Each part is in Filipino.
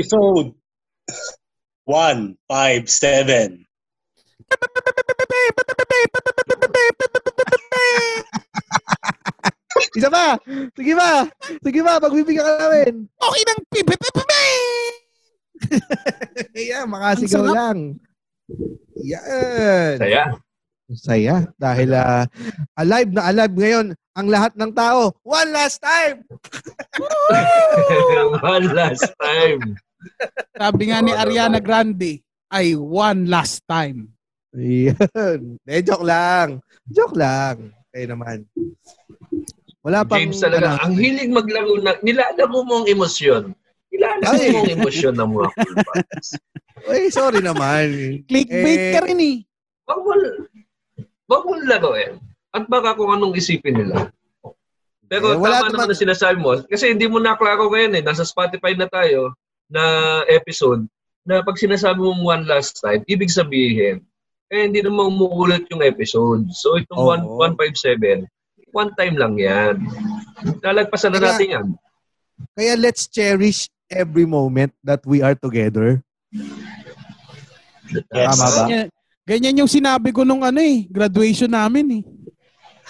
Episode 157. Isa pa! Sige pa! Sige pa, pagbibigyan ka namin. Okay ng pipipipipi! Yan, makasigaw lang. Yan. Saya. Saya. Dahil ah, alive na alive ngayon ang lahat ng tao. One last time! One last time. Sabi nga ni Ariana Grande, ay one last time. Yan. Eh, joke lang. Joke lang. Kayo naman. Wala pang... James talaga, ano, ang hilig maglaro na, nilalaro mo ang emosyon. Nilalaro Ay. mo ang emosyon ng mga cool pals. Ay, sorry naman. Clickbait Eh, ka rin eh. Wag mo, wag mo laruin. At baka kung anong isipin nila. Pero Eh, wala tama naman- naman na sinasabi mo. Kasi hindi mo naklaro ngayon eh. Nasa Spotify na tayo na episode na pag sinasabi mo one last time, ibig sabihin, eh hindi naman umuulit yung episode. So itong. 1, 157, one time lang yan. Lalagpasan na Kaya- natin yan. Kaya let's cherish every moment that we are together. Yes. Tama ba? Ganyan, ganyan yung sinabi ko nung ano eh, graduation namin eh.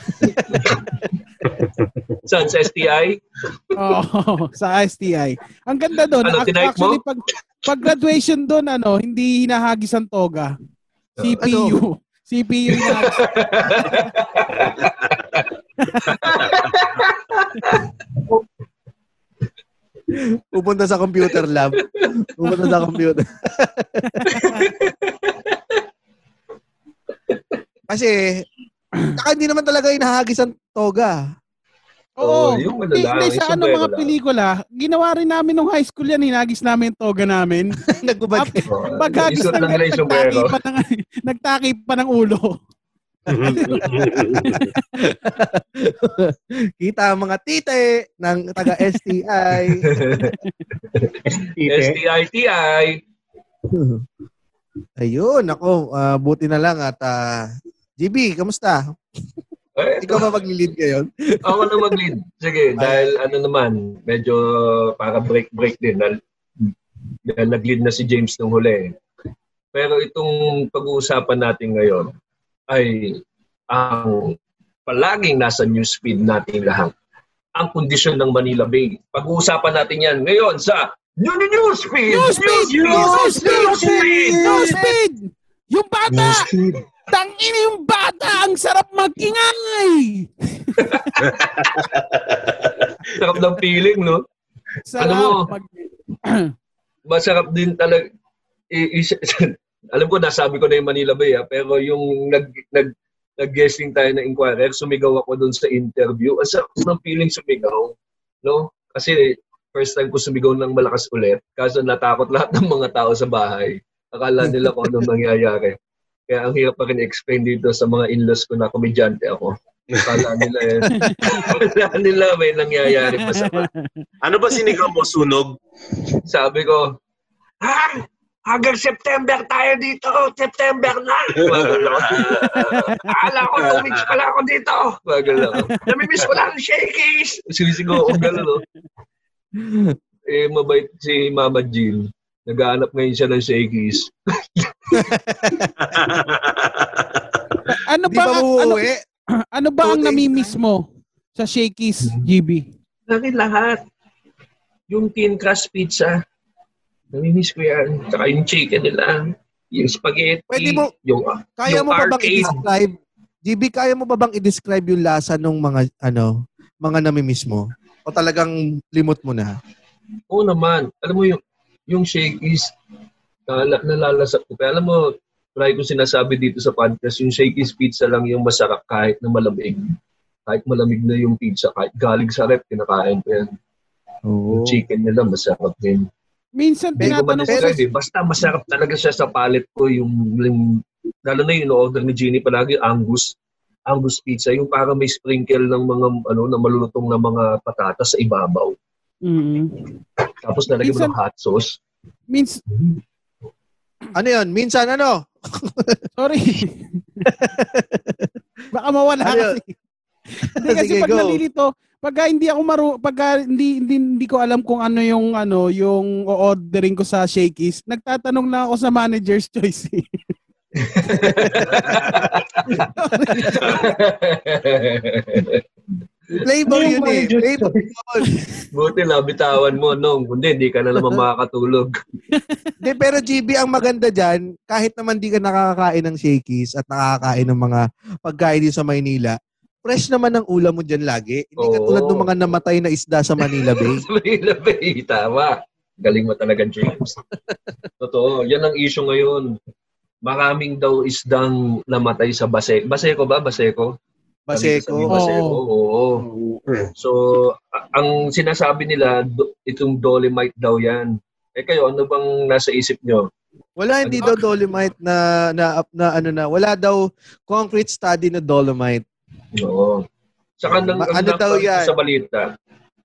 Saan? Sa STI? Oo, sa STI. Ang ganda doon, Ano, ac- tinipe mo? actually pag, pag graduation doon, ano, hindi hinahagis ang toga. CPU. CPU hinahagis. Pupunta sa computer lab. Pupunta sa computer. Kasi, saka hindi naman talaga inahagis ang toga. Oo. Oo, yung Hindi, hindi, sa ano mga pelikula, ginawa rin namin nung high school yan, hinagis namin yung toga namin. Oh, Paghagis ng nagtaki pa, ng, nagtaki pa ng ulo. Kita ang mga tite ng taga STI. STI, TI. Ayun, ako, ah, buti na lang at ah, GB, kamusta? Eh, Ikaw ba maglilid ngayon? ako na mag-lead. Sige, dahil ano naman, medyo para break-break din. Dahil, dahil nag-lead na si James nung huli. Pero itong pag-uusapan natin ngayon ay ang palaging nasa newsfeed natin lahat. Ang kondisyon ng Manila Bay. Pag-uusapan natin yan ngayon sa New New Newsfeed! Newsfeed! Newsfeed! Newsfeed! Newsfeed! Yung bata! Tangina yung bata! Ang sarap mag-ingay! Sarap ng feeling, no? Sarap Alam mo, mag... masarap din talaga. I- i- alam ko, nasabi ko na yung Manila Bay, ah, pero yung nag, nag, nag-guesting tayo na inquirer, sumigaw ako doon sa interview. Ang sarap ng feeling sumigaw. No? Kasi first time ko sumigaw ng malakas ulit. Kaso natakot lahat ng mga tao sa bahay. Akala nila kung anong nangyayari. Kaya ang hirap pa rin explain dito sa mga in-laws ko na komedyante ako. Akala nila eh. Akala nila may nangyayari pa sa Ano ba sinigaw mo? Sunog? sabi ko, ha? Hanggang September tayo dito. September na. Bagal ako. Akala ko, two weeks pala ako dito. Bagal ako. Namimiss ko lang ang shakies. Sisigaw ako gano'n, no? Eh, mabait si Mama Jill. Naghahanap ngayon siya ng shakies. Ano ba, ba ano, ano ba ang namimiss mo sa Shakey's, GB? Lagi lahat. Yung thin crust pizza. Namimiss ko yan. Tsaka yung chicken nila. Yung spaghetti. Pwede mo- yung, Kaya yung mo pa bang i-describe? GB, kaya mo pa bang i-describe yung lasa ng mga, ano, mga namimiss mo? O talagang limot mo na? Oo naman. Alam mo yung yung shakies nala, nalalasap ko. Kaya alam mo, try ko sinasabi dito sa podcast, yung shakies pizza lang yung masarap kahit na malamig. Kahit malamig na yung pizza, kahit galing sa rep, kinakain ko yan. Oo. Yung chicken nila masarap din. Minsan Hindi ko tinatanong ko sa... eh. Basta masarap talaga siya sa palate ko. Yung, yung lalo na yung order ni Jeannie palagi, Angus. Angus pizza. Yung parang may sprinkle ng mga ano na malulutong na mga patatas sa ibabaw. Mm. Tapos nalagyan mo ng hot sauce. Means, Ano yun? Minsan ano? sorry. Baka mawala Ano? kasi. Hindi kasi Sige, pag go. nalilito, pagka hindi ako maru pagka hindi, hindi hindi ko alam kung ano yung ano yung ordering ko sa Shakey's, nagtatanong na ako sa manager's choice. eh. Flavor yun eh. Flavor yun. Buti na, bitawan mo, nung. Hindi, hindi ka na naman makakatulog. Hindi, pero GB, ang maganda dyan, kahit naman di ka nakakakain ng shakies at nakakakain ng mga pagkain dito sa Maynila, fresh naman ang ulam mo dyan lagi. Hindi Oo. katulad ng mga namatay na isda sa Manila Bay. Sa Manila Bay, tama. Galing mo talaga, James. Totoo, yan ang issue ngayon. Maraming daw isdang namatay sa Baseco. Baseco ba? Baseco? Baseco. Baseco, oo. So, a- ang sinasabi nila, do- itong dolomite daw yan. Eh kayo, ano bang nasa isip nyo? Wala hindi daw dolomite na, na, na ano na, wala daw concrete study na dolomite. Oo. Saka nang, Ma- ang ano daw yan? sa balita.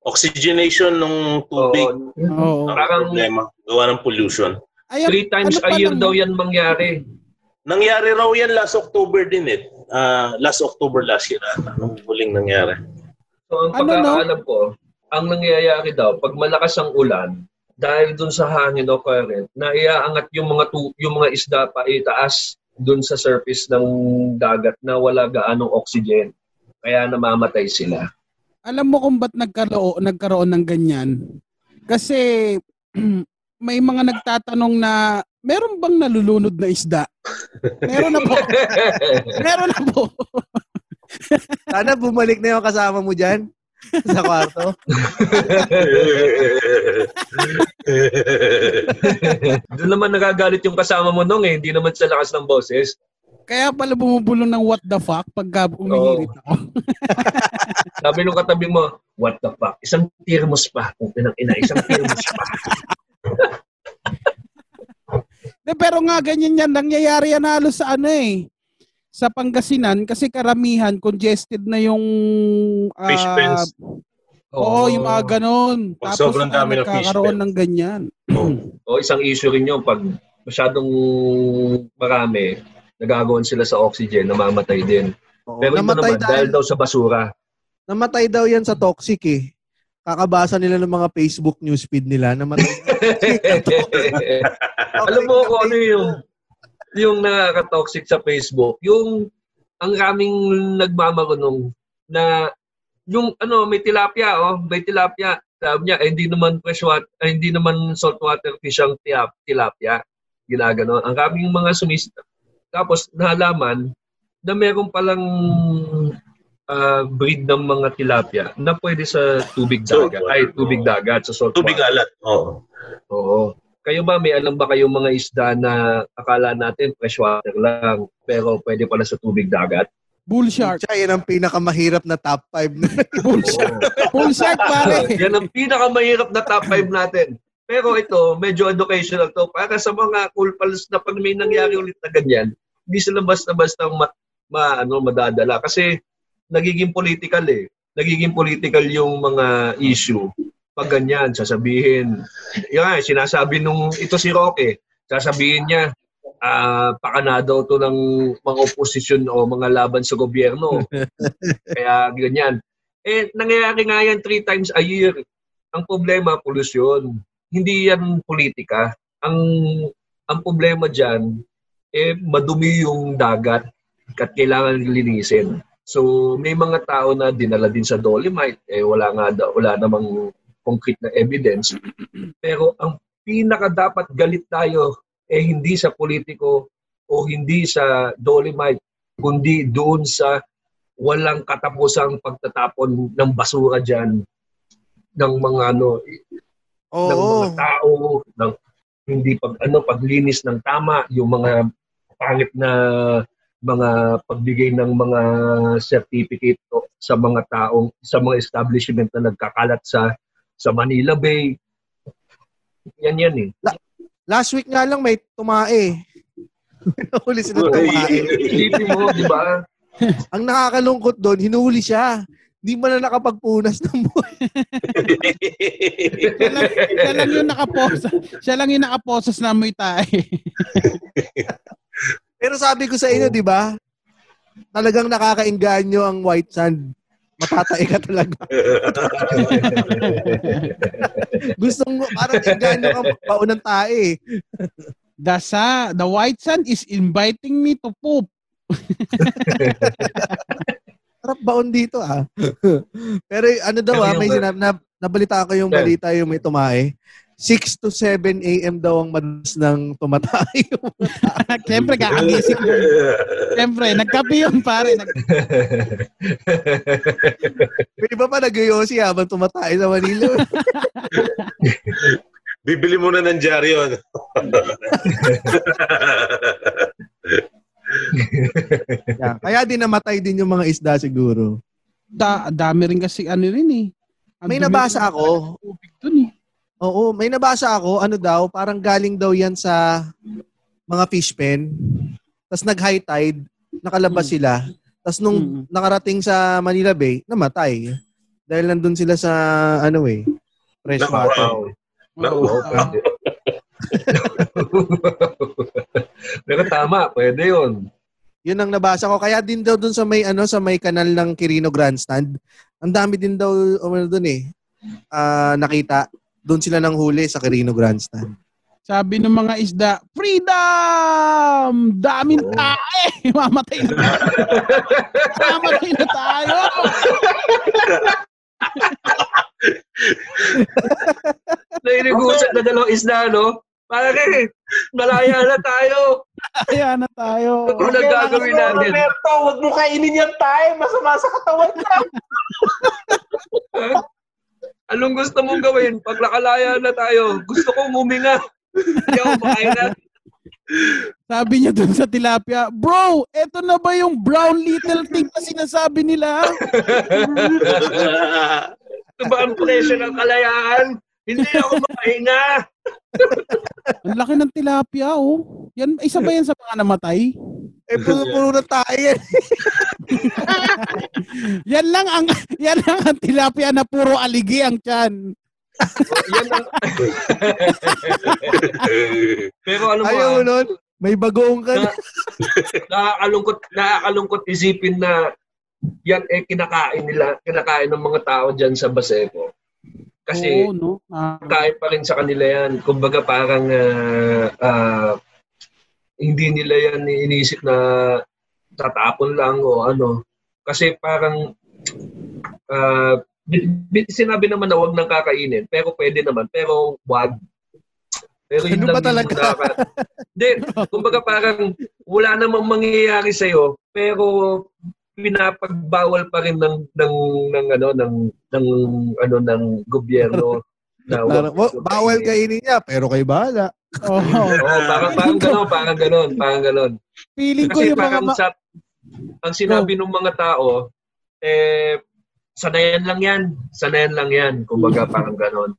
Oxygenation ng tubig. Oo. Oo. Ang Parang- problema. Gawa ng pollution. Ayan, three times ano a year daw yan mangyari. Nangyari raw yan last October din eh. Ah, last October last year. ata, Nung huling nangyari. So ang Ano, pagkakaalam ko, ang nangyayari daw, pag malakas ang ulan, dahil dun sa hangin o current, na iaangat yung mga tu- yung mga isda pa itaas dun sa surface ng dagat na wala gaanong oxygen. Kaya namamatay sila. Alam mo kung ba't nagkaroon, nagkaroon ng ganyan? Kasi may mga nagtatanong na meron bang nalulunod na isda? Meron na po. meron na po. Sana bumalik na yung kasama mo dyan sa kwarto. Doon naman nagagalit yung kasama mo nung eh, hindi naman sa lakas ng boses. Kaya pala bumubulong ng what the fuck pagka umihirit ako. Sabi nung katabi mo, what the fuck? Isang thermos pa. Kung pinang ina, isang thermos pa. De, pero nga ganyan yan, nangyayari yan halos sa ano eh. Sa Pangasinan kasi karamihan congested na yung ah, Fish pens. Oo, yung mga ganon. Pag Tapos sobrang dami ng fish pens. ng ganyan. O isang issue rin yun, pag masyadong marami, nagagawan sila sa oxygen, namamatay din. Oo, Pero ito namatay, naman, dahil, dahil daw sa basura. namatay daw yan sa toxic eh. Kakabasa nila ng mga Facebook newsfeed nila. Namatay. Alam mo kung ano yung yung nakaka-toxic sa Facebook, yung ang raming nagmamarunong na yung ano may tilapia oh, may tilapia. Sabi niya, eh, hindi naman freshwater, eh, hindi naman saltwater fish ang tiap, tilapia. Ginagano. Ang raming mga sumis Tapos nalaman na meron palang ah, breed ng mga tilapia na pwede sa tubig dagat. Saltwater, Ay, tubig oo. dagat, sa saltwater. Tubig alat. Oo. Oo. Kayo ba, may alam ba kayong mga isda na akala natin freshwater lang, pero pwede pala sa tubig dagat? Bull shark. Siya, yan ang pinakamahirap na top 5 na. Bull shark. Bull shark pare. Yan ang pinakamahirap na top 5 natin. Pero ito, medyo educational to. Para sa mga cool pals na pag may nangyari ulit na ganyan, hindi sila basta-basta ma, ma, ano, madadala. Kasi nagiging political eh. Nagiging political yung mga issue. Pag ganyan, sasabihin, yan, sinasabi nung, ito si Roque, sasabihin niya, ah pakana daw to ng mga oposisyon o mga laban sa gobyerno. Kaya ganyan. Eh, nangyayari nga yan three times a year. Ang problema, polusyon. Hindi yan politika. Ang ang problema dyan, eh, madumi yung dagat at kailangan linisin. So, may mga tao na dinala din sa Dolomite, eh, wala nga daw, wala namang concrete na evidence. Pero ang pinaka dapat galit tayo eh hindi sa politiko o hindi sa Dolomite, kundi doon sa walang katapusang pagtatapon ng basura diyan ng mga ano ng Oo. mga tao ng hindi pag ano paglinis ng tama yung mga pangit na mga pagbigay ng mga certificate sa mga taong sa mga establishment na nagkakalat sa sa Manila Bay yan yan eh Last week nga lang may tumae. Nahuli sila tumae. Isipin mo, di ba? Ang nakakalungkot doon, hinuli siya. Hindi mo na nakapagpunas ng buhay. Siya lang, siya lang yung nakaposas. Siya lang yung nakaposas na may tayo. Pero sabi ko sa inyo, di ba? talagang nakakainganyo ang white sand. Matatay ka talaga. Gustong mo, parang inganyo ka baon ng tae. The, sa, the white sun is inviting me to poop. Sarap baon dito ah. Pero ano daw ah, may sinab na, nabalita ko yung Yeah. balita yung may tumae. 6 to 7 a.m. daw ang madalas ng tumatay. Siyempre, kakagising yun. Siyempre, nagkape yun, pare. Nag- may iba pa nag-yosi habang tumatay sa Manila. Bibili muna ng dyaryo. Yeah. Kaya din namatay din yung mga isda siguro. da, dami rin kasi ano rin eh. Ang May nabasa ako. tubig dun eh. Oo, may nabasa ako, ano daw, parang galing daw yan sa mga fish pen. Tapos nag-high tide, nakalabas Mm. sila. Tapos nung Mm. nakarating sa Manila Bay, namatay. Dahil nandun sila sa, ano eh, fresh water. wow. Wow. Pero tama, pwede yun. Yun ang nabasa ko. Kaya din daw dun sa may, ano, sa may kanal ng Quirino Grandstand, ang dami din daw, ano dun eh, ah, nakita. Doon sila nang huli sa Quirino Grandstand. Sabi ng mga isda, freedom! Daming Oo. tae! Mamatay na tayo. Mamatay na tayo! Nainigusat na dalawang isda, no? Pare, malaya na tayo. Kaya na tayo. Ano na gagawin natin? Roberto, huwag mo kainin yan tayo. Masama sa katawan niya. Anong gusto mong gawin? Pag nakalaya na tayo, gusto kong huminga. Hindi ako makain. Sabi niya dun sa tilapia, Bro, eto na ba yung brown little thing na sinasabi nila? Ito ba ang presyo ng kalayaan? Hindi ako makahinga. Ang laki ng tilapia, oh. Yan, isa ba yan sa mga namatay? Eh, puro-puro na tayo yan. Yan lang ang yan lang ang tilapia na puro aligi ang tiyan. Yan ang... Pero ano mo, Ayaw mo ah, nun? May bagoong ka na. nakakalungkot, nakakalungkot isipin na yan eh kinakain nila, kinakain ng mga tao dyan sa Baseco. Kasi Oo, no? Ah, kain pa rin sa kanila yan. Kumbaga parang ah, ah, hindi nila yan iniisip na tatapon lang o ano. Kasi parang bi- sinabi naman na wag nang kakainin, pero pwede naman, pero wag. Pero yun Ano ba lang yung talaga? nakaka- Hindi, kumbaga parang wala namang mangyayari sa pero pinapagbawal pa rin ng ng ng ano ng ng ano ng gobyerno na wag- "Wa- bawal kainin niya, pero kay bahala. Oo. Oo, parang parang gano'n, parang gano'n, parang gano'n. Feeling ko Kasi yung mga parang ma- sa, ang sinabi ng mga tao, eh, sanayan lang yan. Sanayan lang yan. Kumbaga parang gano'n.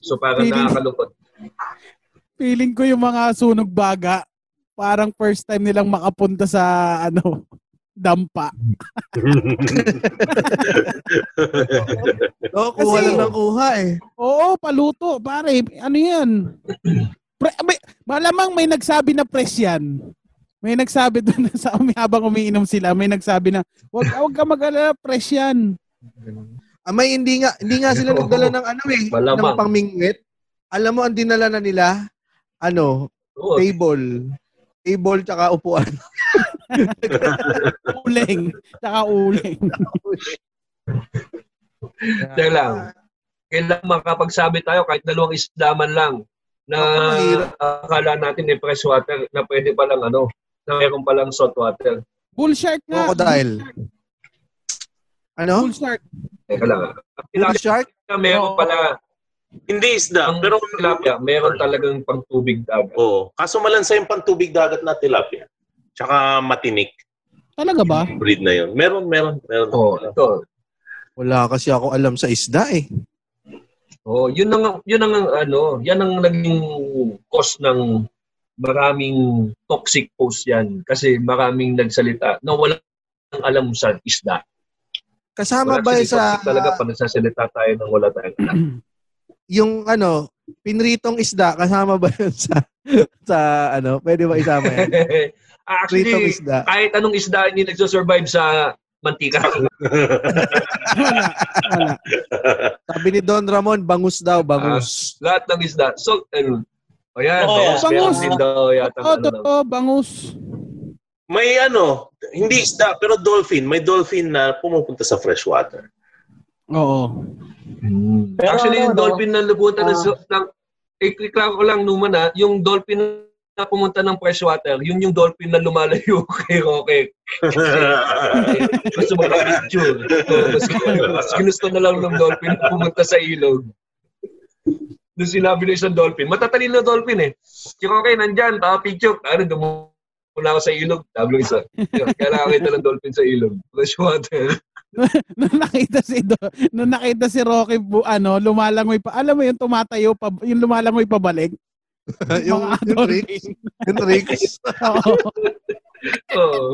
So parang Feeling- nakakalungkot. feeling ko yung mga sunog baga parang first time nilang makapunta sa ano dampa. Oo, kuha Kasi- lang ng kuha eh. Oo, paluto, pare. Ano 'yan? Pre, may, malamang may nagsabi na press yan. May nagsabi doon sa umi habang umiinom sila, may nagsabi na, wag wag ka mag-alala, press yan. Ah, may hindi nga hindi nga sila nagdala ng ano eh, Malamang. ng pangmingwit. Alam mo ang dinala na nila ano, Oo, table. Table tsaka upuan. Uling. Tsaka uling. Teka lang. Kailangan makapagsabi tayo kahit dalawang isda man lang na akala natin eh fresh water na pwede palang ano, na meron palang salt water. Bull shark nga. Crocodile. Ano? Bull shark. Teka lang. Ang Bull shark? meron Oo. pala, Hindi isda, ang pero tilapia, meron talagang pang tubig dagat. Oo. Kaso malansa yung pantubig dagat na tilapia. Tsaka matinik. Talaga ba? Breed na yun. Meron, meron, meron. Oh, ito. Wala kasi ako alam sa isda eh. Oh, yun ang yun ang ano, yan ang naging cause ng maraming toxic posts yan kasi maraming nagsalita na walang alam sa isda. Kasama Wala ba sa talaga pag nagsasalita tayo nang wala tayong alam. yung ano, pinritong isda, kasama ba yun sa, sa ano? Pwede ba isama yan? Pritong Actually, isda. kahit anong isda hindi nagsusurvive sa mantika. Wala. Wala. Sabi ni Don Ramon, bangus daw, bangus. Lahat ng isda. So, ano, o yan, Oo, bangus. Bangus. din daw yata. Oo, ano daw. totoo, bangus. May ano, hindi isda, pero dolphin. May dolphin na pumupunta sa freshwater. Oo. Pero Actually, yung ano, dolphin na lubutan ng, Ah. ng ikiklaro ko lang naman ha, yung dolphin na pumunta ng freshwater, yun yung dolphin na lumalayo kay Roque. Gusto mo picture. Mas, mas ginusto na lang ng dolphin na pumunta sa ilog. Doon sinabi ng isang dolphin, matatalino dolphin eh. Si Roque, nandyan, taka picture. Ano, dumula ako sa ilog. Sabi ng isa. Kaya nakakita ng dolphin sa ilog. Freshwater. nung nakita si Do, nung nakita si Rocky bu, ano, lumalangoy pa. Alam mo yung tumatayo pa, yung lumalangoy pabalik. Yung, yung tricks. Yung tricks. Oo. Oo.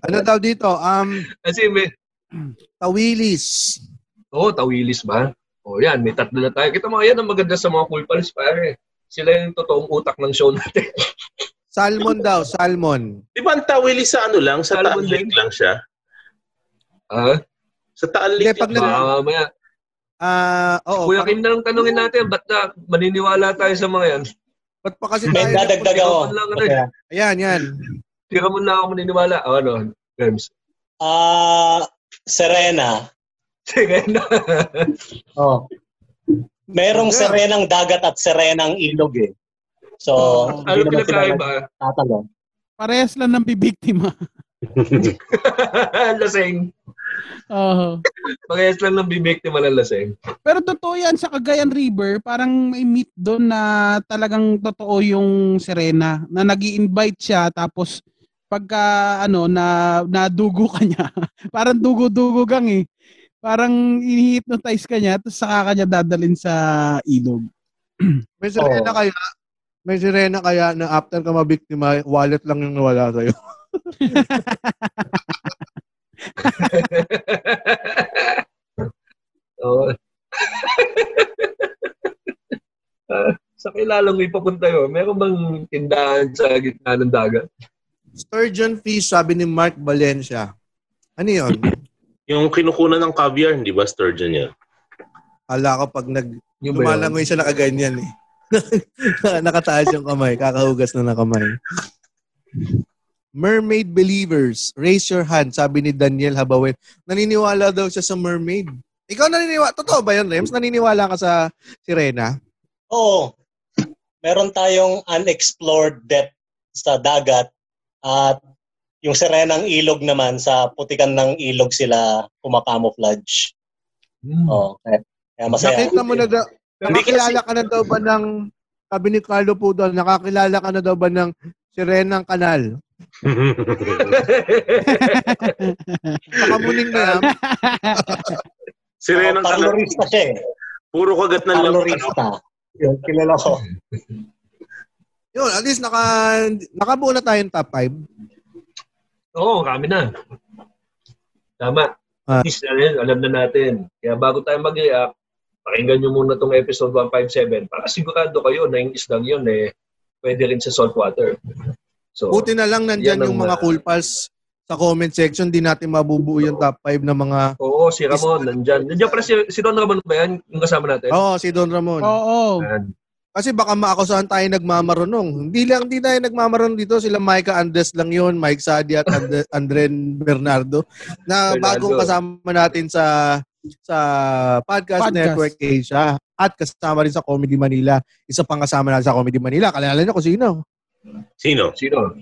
ano daw dito? Um, Kasi may, tawilis. Oo, oh, tawilis ba? O oh, yan, may tatlo na tayo. Kita mo, yan ang maganda sa mga cool pals, pare. Sila yung totoong utak ng show natin. Salmon daw, salmon. Di ba ang tawili sa ano lang? Sa Lake din. lang siya? Ah, Sa Hindi, Lake pag lang nag- siya. uh, maya. Ah, oo. Kuya Kim na lang tanungin natin, ba't na maniniwala tayo sa mga yan? Ba't pa kasi tayo? dadagdag ako. Lang. Okay. Ayan, yan. Tira mo na ako maniniwala. O, ano, Rems. Ah, Serena. Sige na. Oh. Merong Yeah. serenang dagat at serenang ilog eh. So, Oh. ano pinagkaiba? nagtatanong. Parehas lang ng bibiktima. lasing. Oo. Pagayas lang ng bibiktima ng lasing. Pero totoo yan sa Cagayan River, parang may meet doon na talagang totoo yung Serena na nag invite siya tapos pagka ano na nadugo ka niya, parang dugo-dugo gang eh. Parang i-hypnotize ka niya tapos saka ka niya dadalhin sa ilog. May sirena Oo. kaya, may sirena kaya na after ka mabiktima, wallet lang yung nawala sa'yo. Oo. Ah, sa kilalang may papunta yun, meron bang tindahan sa gitna ng dagat? Sturgeon fish, sabi ni Mark Valencia. Ano yun? Yung kinukunan ng caviar, hindi ba sturgeon yan? Kala ko pag nag Yung yun? lumalangoy siya nakaganyan eh. Nakataas yung kamay, kakahugas na ng kamay. Mermaid believers, raise your hand, sabi ni Daniel Habawen. Naniniwala daw siya sa mermaid. Ikaw naniniwala, totoo ba yun, Rems? Naniniwala ka sa sirena? Oo. Meron tayong unexplored depth sa dagat at yung serenang ilog naman sa putikan ng ilog sila kumakamouflage. Hmm. Oo. Kaya, kaya masaya. Nakita mo na daw, nakakilala ka na daw ba ng, sabi ni Carlo po doon, nakakilala ka na daw ba ng sirenang kanal? Nakamuning na yan. Sirena ng kanal. Parlorista siya eh. Puro kagat ng lamok. ano? Parlorista. Yun, kilala ko. Yun, at least naka, nakabuo na tayong top 5. Oo, kami na. Tama. Ah. At least, alam na natin. Kaya bago tayo mag-react, pakinggan nyo muna tong episode 157 para sigurado kayo na yung isdang yun eh, pwede rin sa saltwater. So, Buti na lang nandyan yung mga uh, cool pals sa comment section. Di natin mabubuo yung top 5 na mga... oo, si Ramon, nandyan. Nandyan pala si, si Don Ramon ba yan? Yung kasama natin? Oo, si Don Ramon. Oo. Yan. Kasi baka maakusahan tayo nagmamarunong. Hindi lang, hindi tayo nagmamarunong dito. Sila Micah Andres lang yun, Mike Sadi at And- Andren Bernardo. Na Bernardo. bagong kasama natin sa sa Podcast, Podcast. Network Asia. At kasama rin sa Comedy Manila. Isa pang kasama natin sa Comedy Manila. Kalala niyo kung sino? Sino? Sino?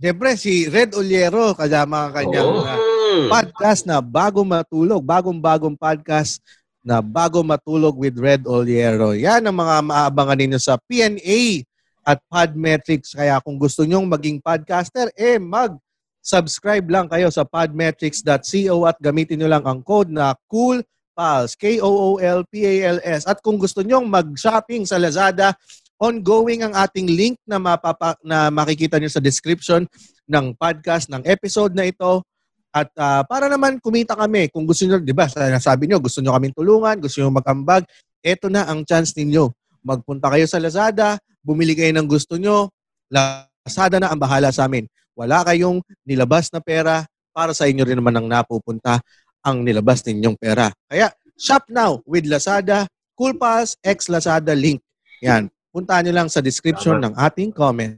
Siyempre, si Red Oliero. Kasama ang kanyang uh, Hmm. podcast na bagong matulog, bagong-bagong podcast na bago matulog with Red Oliero. Yan ang mga maaabangan ninyo sa PNA at Podmetrics. Kaya kung gusto nyong maging podcaster, eh mag-subscribe lang kayo sa podmetrics.co at gamitin nyo lang ang code na COOLPALS, K-O-O-L-P-A-L-S. At kung gusto nyong mag-shopping sa Lazada, ongoing ang ating link na, mapapa, na makikita nyo sa description ng podcast ng episode na ito. At ah, para naman kumita kami, kung gusto nyo, di ba, nasabi nyo, gusto nyo kaming tulungan, gusto nyo mag-ambag, eto na ang chance ninyo. magpunta kayo sa Lazada, bumili kayo ng gusto nyo, Lazada na ang bahala sa amin. Wala kayong nilabas na pera, para sa inyo rin naman ang napupunta ang nilabas ninyong pera. Kaya, shop now with Lazada, Cool Pass, X Lazada link. Yan. Puntahan nyo lang sa description Tama. ng ating comment.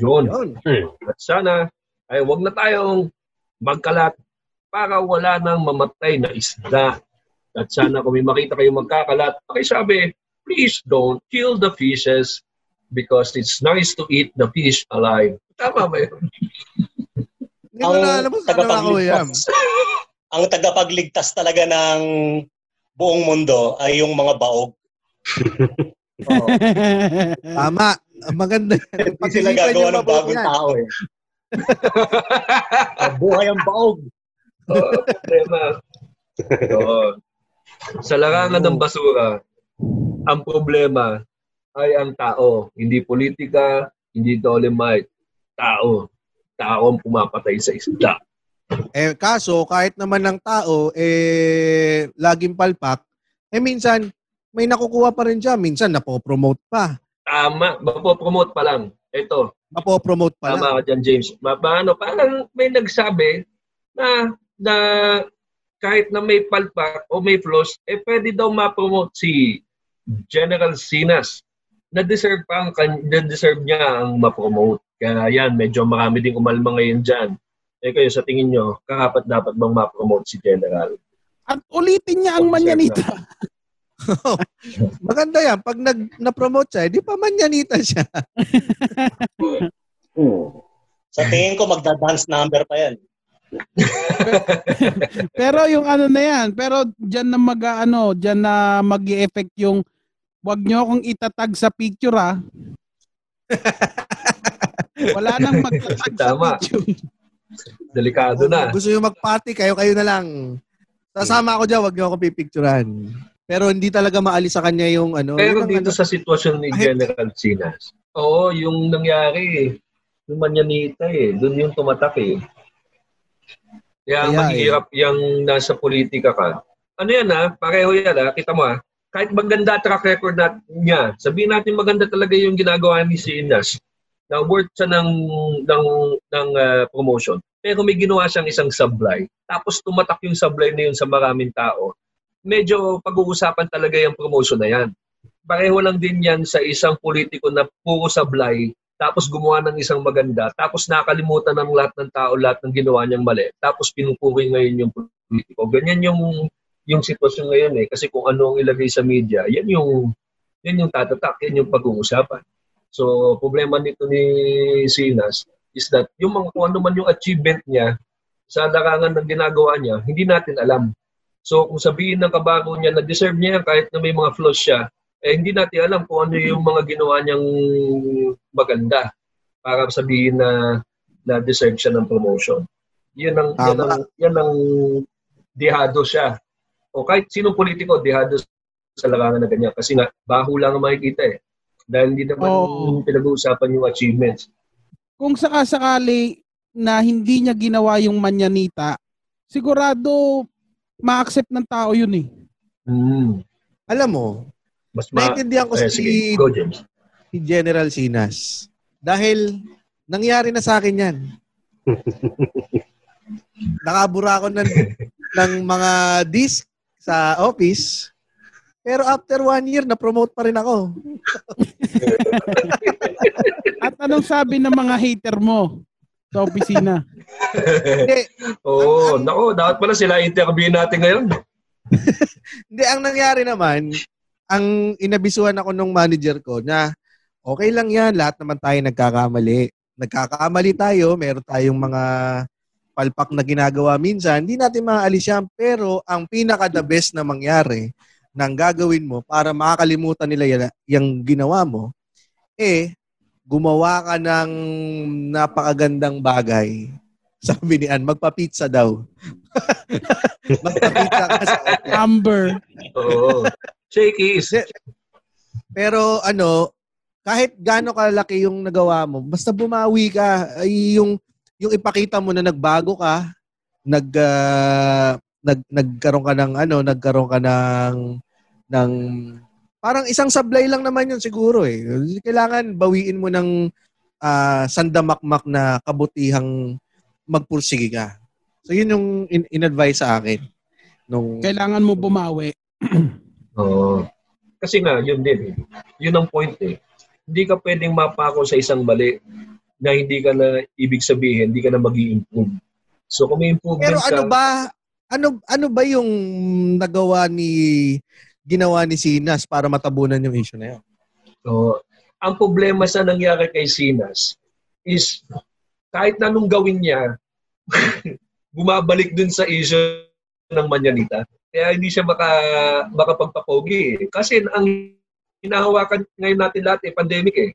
Yun. Yun. At sana ay wag na tayong magkalat para wala nang mamatay na isda. At sana kung may makita kayo magkakalat, pakisabi, please don't kill the fishes because it's nice to eat the fish alive. Tama ba yun? Hindi ko na alam mo saan ako yan. tagapagligtas, ang tagapagligtas talaga ng buong mundo ay yung mga baog. Oo. Tama. Maganda. Hindi sila gagawa ng bagong tao eh. Buhay ang baog. Oo, problema. Oo. Sa larangan ng basura, ang problema ay ang tao. Hindi politika, hindi dolomite. Tao. Tao ang pumapatay sa isda. Eh, kaso, kahit naman ng tao, eh, laging palpak, eh, minsan, may nakukuha pa rin siya. Minsan, napopromote pa. Tama. Mapopromote pa lang. Ito, Mapopromote pa lang. tama ka dyan, James. Ma- Paano? Parang may nagsabi na, na kahit na may palpak o may flaws, eh pwede daw ma-promote si General Sinas na deserve pa ang kan- na deserve niya ang ma-promote. Kaya yan, medyo marami ding umalma ngayon dyan. Eh kayo, sa tingin nyo, karapat dapat bang ma-promote si General? At ulitin niya ang manyanita. Maganda yan. Pag nag, na-promote siya, di pa manyanita siya. Sa tingin ko, magda-dance number pa yan. Pero yung ano na yan, pero diyan na mag ano, diyan na mag-effect yung wag niyo akong itatag sa picture ah. Wala nang magtatag sa picture. Delikado na. Gusto nyo mag-party, kayo-kayo na lang. Sasama ako dyan, wag nyo ako pipicturan. Pero hindi talaga maalis sa kanya yung ano. Pero yun ang dito ano, sa sitwasyon ni General Sinas, oo, yung nangyari, yung manyanita eh, doon yung tumatak eh. Kaya Kaya eh. maghihirap yung nasa politika ka. Ano yan ha, pareho yan ha, kita mo ha, kahit maganda track record nat niya, sabihin natin maganda talaga yung ginagawa ni Sinas, na worth siya ng, ng, ng ah, promotion. Pero may ginawa siyang isang sablay. Tapos tumatak yung sablay na yun sa maraming tao. Medyo pag-uusapan talaga yung promotion na yan. Pareho lang din yan sa isang politiko na puro sablay, tapos gumawa ng isang maganda, tapos nakalimutan ng lahat ng tao, lahat ng ginawa niyang mali, tapos pinupuri ngayon yung politiko. Ganyan yung yung sitwasyon ngayon eh. Kasi kung ano ang ilagay sa media, yan yung, yan yung tatatak, yan yung pag-uusapan. So, problema nito ni Sinas is that yung mga kung ano man yung achievement niya sa larangan ng ginagawa niya, hindi natin alam. So, kung sabihin ng kabago niya na deserve niya yan kahit na may mga flaws siya, eh hindi natin alam kung ano yung mga ginawa niyang maganda para sabihin na na deserve siya ng promotion. Yan ang, yan ang, yan ang dihado siya. O kahit sinong politiko, dihado sa larangan na ganyan. Kasi nga, baho lang ang makikita eh. Dahil hindi naman Oo. pinag-uusapan yung achievements. Kung sakasakali na hindi niya ginawa yung manyanita, sigurado ma-accept ng tao yun eh. Mm. alam mo, Mas ma... naintindihan ko Eh, si, sige, go James. si General Sinas. Dahil nangyari na sa akin yan. Nakabura ako ng, ng mga disc sa office. Pero after one year, na-promote pa rin ako. At anong sabi ng mga hater mo sa opisina? Hindi, Oo, ang- nako, dapat pala sila interview natin ngayon. Hindi, ang nangyari naman, ang inabisuhan ako nung manager ko na okay lang yan, lahat naman tayo nagkakamali. Nagkakamali tayo, meron tayong mga palpak na ginagawa minsan, hindi natin maalis yan. Pero ang pinaka the best na mangyari ng gagawin mo para makakalimutan nila yung ginawa mo, eh, gumawa ka ng napakagandang bagay. Sabi ni Ann, magpa-pizza daw. magpa-pizza ka sa. Amber. Oo. Shakies. Pero ano, kahit gaano kalaki yung nagawa mo, basta bumawi ka, ay yung yung ipakita mo na nagbago ka, nag ah, nag nagkaroon ka ng ano, nagkaroon ka ng ng parang isang sablay lang naman yun siguro eh. Kailangan bawiin mo ng ah, sandamakmak na kabutihang magpursige ka. So yun yung in- in-advise sa akin. Nung, Kailangan mo bumawi. Oo. Kasi nga, yun din. eh. Yun ang point eh. Hindi ka pwedeng mapako sa isang mali na hindi ka na, ibig sabihin, hindi ka na mag improve So kung may improvement pero ano ka, ba, ano, ano ba yung nagawa ni, ginawa ni Sinas para matabunan yung issue na yun? Oo. ang problema sa nangyari kay Sinas is kahit na anong gawin niya, bumabalik dun sa issue ng Manyanita. Kaya hindi siya maka, makapagpapogi eh. Kasi ang hinahawakan ngayon natin lahat eh, pandemic eh.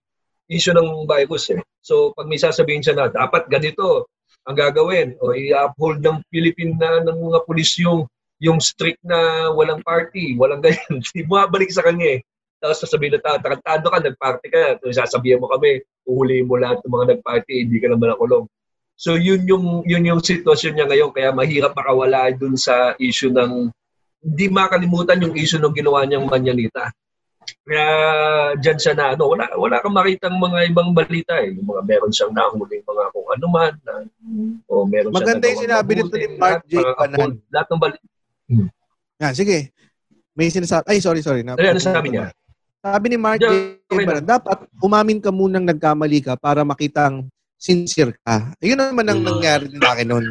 Issue ng virus eh. So pag may sasabihin siya na, dapat ganito ang gagawin o i-uphold ng Philippine ng mga pulis yung yung strict na walang party, walang ganyan. Bumabalik sa kanya eh. Tapos sasabihin na, tarantado ka, nag-party ka. Tapos sasabihin mo kami, uhulihin mo lahat ng mga nag-party, hindi ka naman nakulong. So yun yung yun yung sitwasyon niya ngayon kaya mahirap makawala dun sa issue ng hindi makalimutan yung issue ng ginawa niyang manyanita. Kaya diyan siya na ano, wala wala kang makitang mga ibang balita eh. Yung mga meron siyang nahuling mga kung ano man na, o meron Maganda yung sinabi nito ni Mark J. Panan. Lahat ng balita. Yan, sige. May sinasabi, ay sorry, sorry. Na, Ano sabi niya? Sabi ni Mark Yeah, J. okay Panan, dapat umamin ka munang nagkamali ka para makitang sincere ka. Ayun naman ang nangyari din sa akin noon.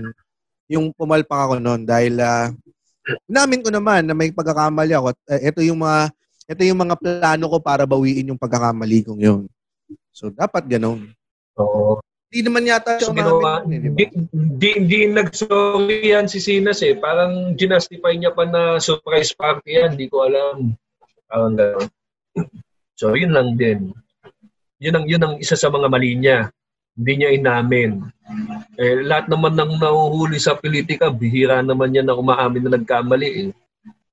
Yung pumalpak ako noon dahil uh, namin ko naman na may pagkakamali ako. At, uh, ito yung mga ito yung mga plano ko para bawiin yung pagkakamali kong yun. So dapat ganun. Oo. Hindi naman yata siya ginawa, eh, di ba? di, di, di nag-sorry yan si Sinas eh. Parang ginastify niya pa na surprise party yan. Hindi ko alam. Parang gano'n. So, yun lang din. Yun ang, yun ang isa sa mga mali niya. Hindi niya inamin. Eh, lahat naman ng nahuhuli sa politika, bihira naman yan na umaamin na nagkamali eh.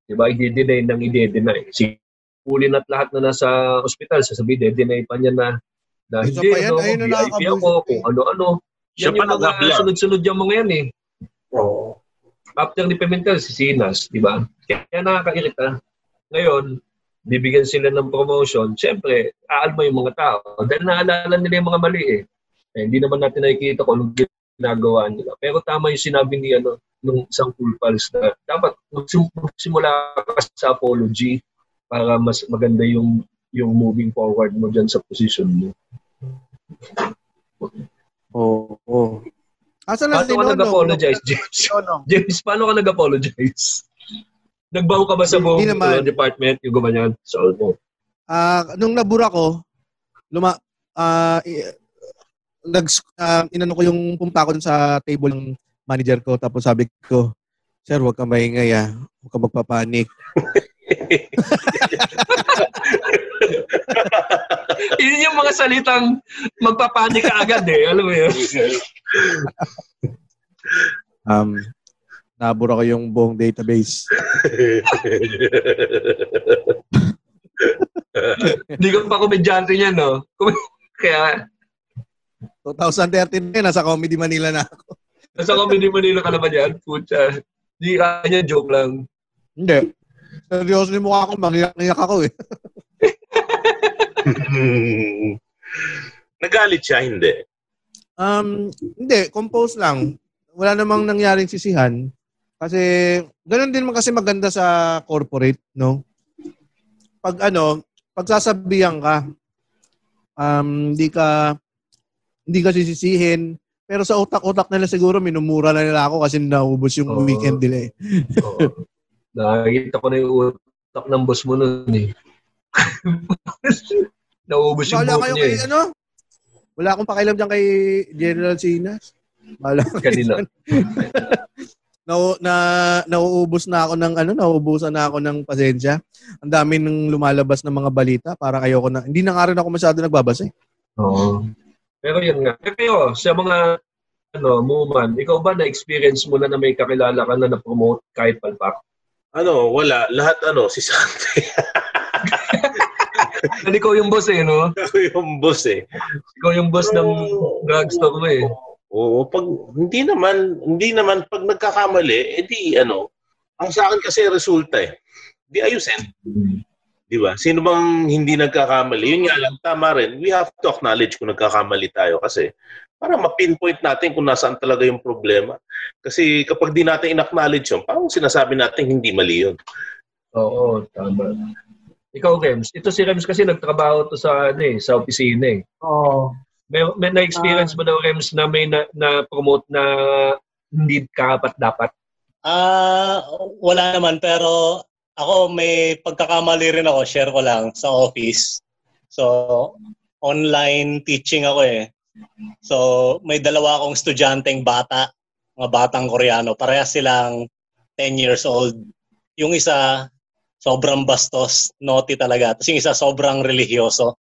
Diba? I-deny nang i-deny. Si Ulin at lahat na nasa ospital, sasabihin, deny pa niya na na Isa hindi, pa yan, ano, ayun na VIP ako, kung ano-ano. Siya Yan pa yung mga sunod-sunod yung mga yan eh. Oo. After ni Pimentel, si Sinas, di ba? Kaya nakakairita. Ngayon, bibigyan sila ng promotion, siyempre, aalma yung mga tao. Dahil naalala nila yung mga mali eh. eh hindi naman natin nakikita kung anong ginagawa nila. Pero tama yung sinabi ni ano, nung isang cool pals na dapat magsim- magsimula ka sa apology para mas maganda yung yung moving forward mo dyan sa position mo. Oo. Oh, Asa na Paano si ka nag-apologize, James? James, paano ka nag-apologize? Nagbaho ka ba sa buong uh, department, yung gumanyan? Sa mo. Ah, nung nabura ko, luma ah i- nag ah, inano ko yung pumpa ko sa table ng manager ko tapos sabi ko, Sir, huwag ka maingay ah. Huwag ka magpapanik. Yun yung mga salitang magpapanik ka agad eh. Alam mo yun? Um, nabura ko yung buong database. Hindi ka pa komedyante niya, no? Kaya, 2013 na, nasa Comedy Manila na ako. nasa Comedy Manila ka naman yan. Pucha. Hindi ka niya, joke lang. Hindi. Seryoso yung mukha ko, mangiyak-ngiyak ako eh. Nagalit siya, hindi. Um, hindi, compose lang. Wala namang nangyaring sisihan. Kasi, ganun din man kasi maganda sa corporate, no? Pag ano, pagsasabihan ka, um, hindi ka, hindi ka sisisihin, pero sa utak-utak nila siguro, minumura na nila ako kasi naubos yung Oo. weekend nila eh. Oo. Nakikita ko na yung utak ng boss mo nun eh. Nauubos yung Wala buhok niya kay, eh. ano? Wala akong pakialam dyan kay General Sinas. Wala Kanina. na, na nauubos na ako ng ano, nauubusan na ako ng pasensya. Ang dami nang lumalabas ng mga balita, parang ayoko na. Hindi na nga rin ako masyado nagbabasa. eh. Oo. Pero yun nga. Pero kayo, sa mga ano, Muman, ikaw ba na-experience mo na na may kakilala ka na na-promote kahit palpak? Ano, wala. Lahat ano, si Sante. Dahil ikaw yung boss eh, no? Ako yung boss eh. Ikaw yung boss ng drugstore mo eh. Oo, pag hindi naman, hindi naman pag nagkakamali, edi ano, ang sa akin kasi resulta eh. Di ayusin. Di ba? Sino bang hindi nagkakamali? Yun nga lang, tama rin. We have to acknowledge kung nagkakamali tayo kasi para ma-pinpoint natin kung nasaan talaga yung problema. Kasi kapag di natin in-acknowledge yun, parang sinasabi natin hindi mali yun. Oo, tama. Ikaw, Rems. Ito si Rems kasi nagtrabaho to sa, ano, eh, sa opisina eh. Oo. May, may na-experience mo daw, Rems, na may na, na-promote na hindi karapat dapat? Ah, wala naman pero ako may pagkakamali rin ako, share ko lang sa office. So, online teaching ako eh. So, may dalawa akong estudyanteng bata, mga batang Koreano. Parehas silang 10 years old. Yung isa, sobrang bastos, naughty talaga. Tapos yung isa, sobrang religyoso.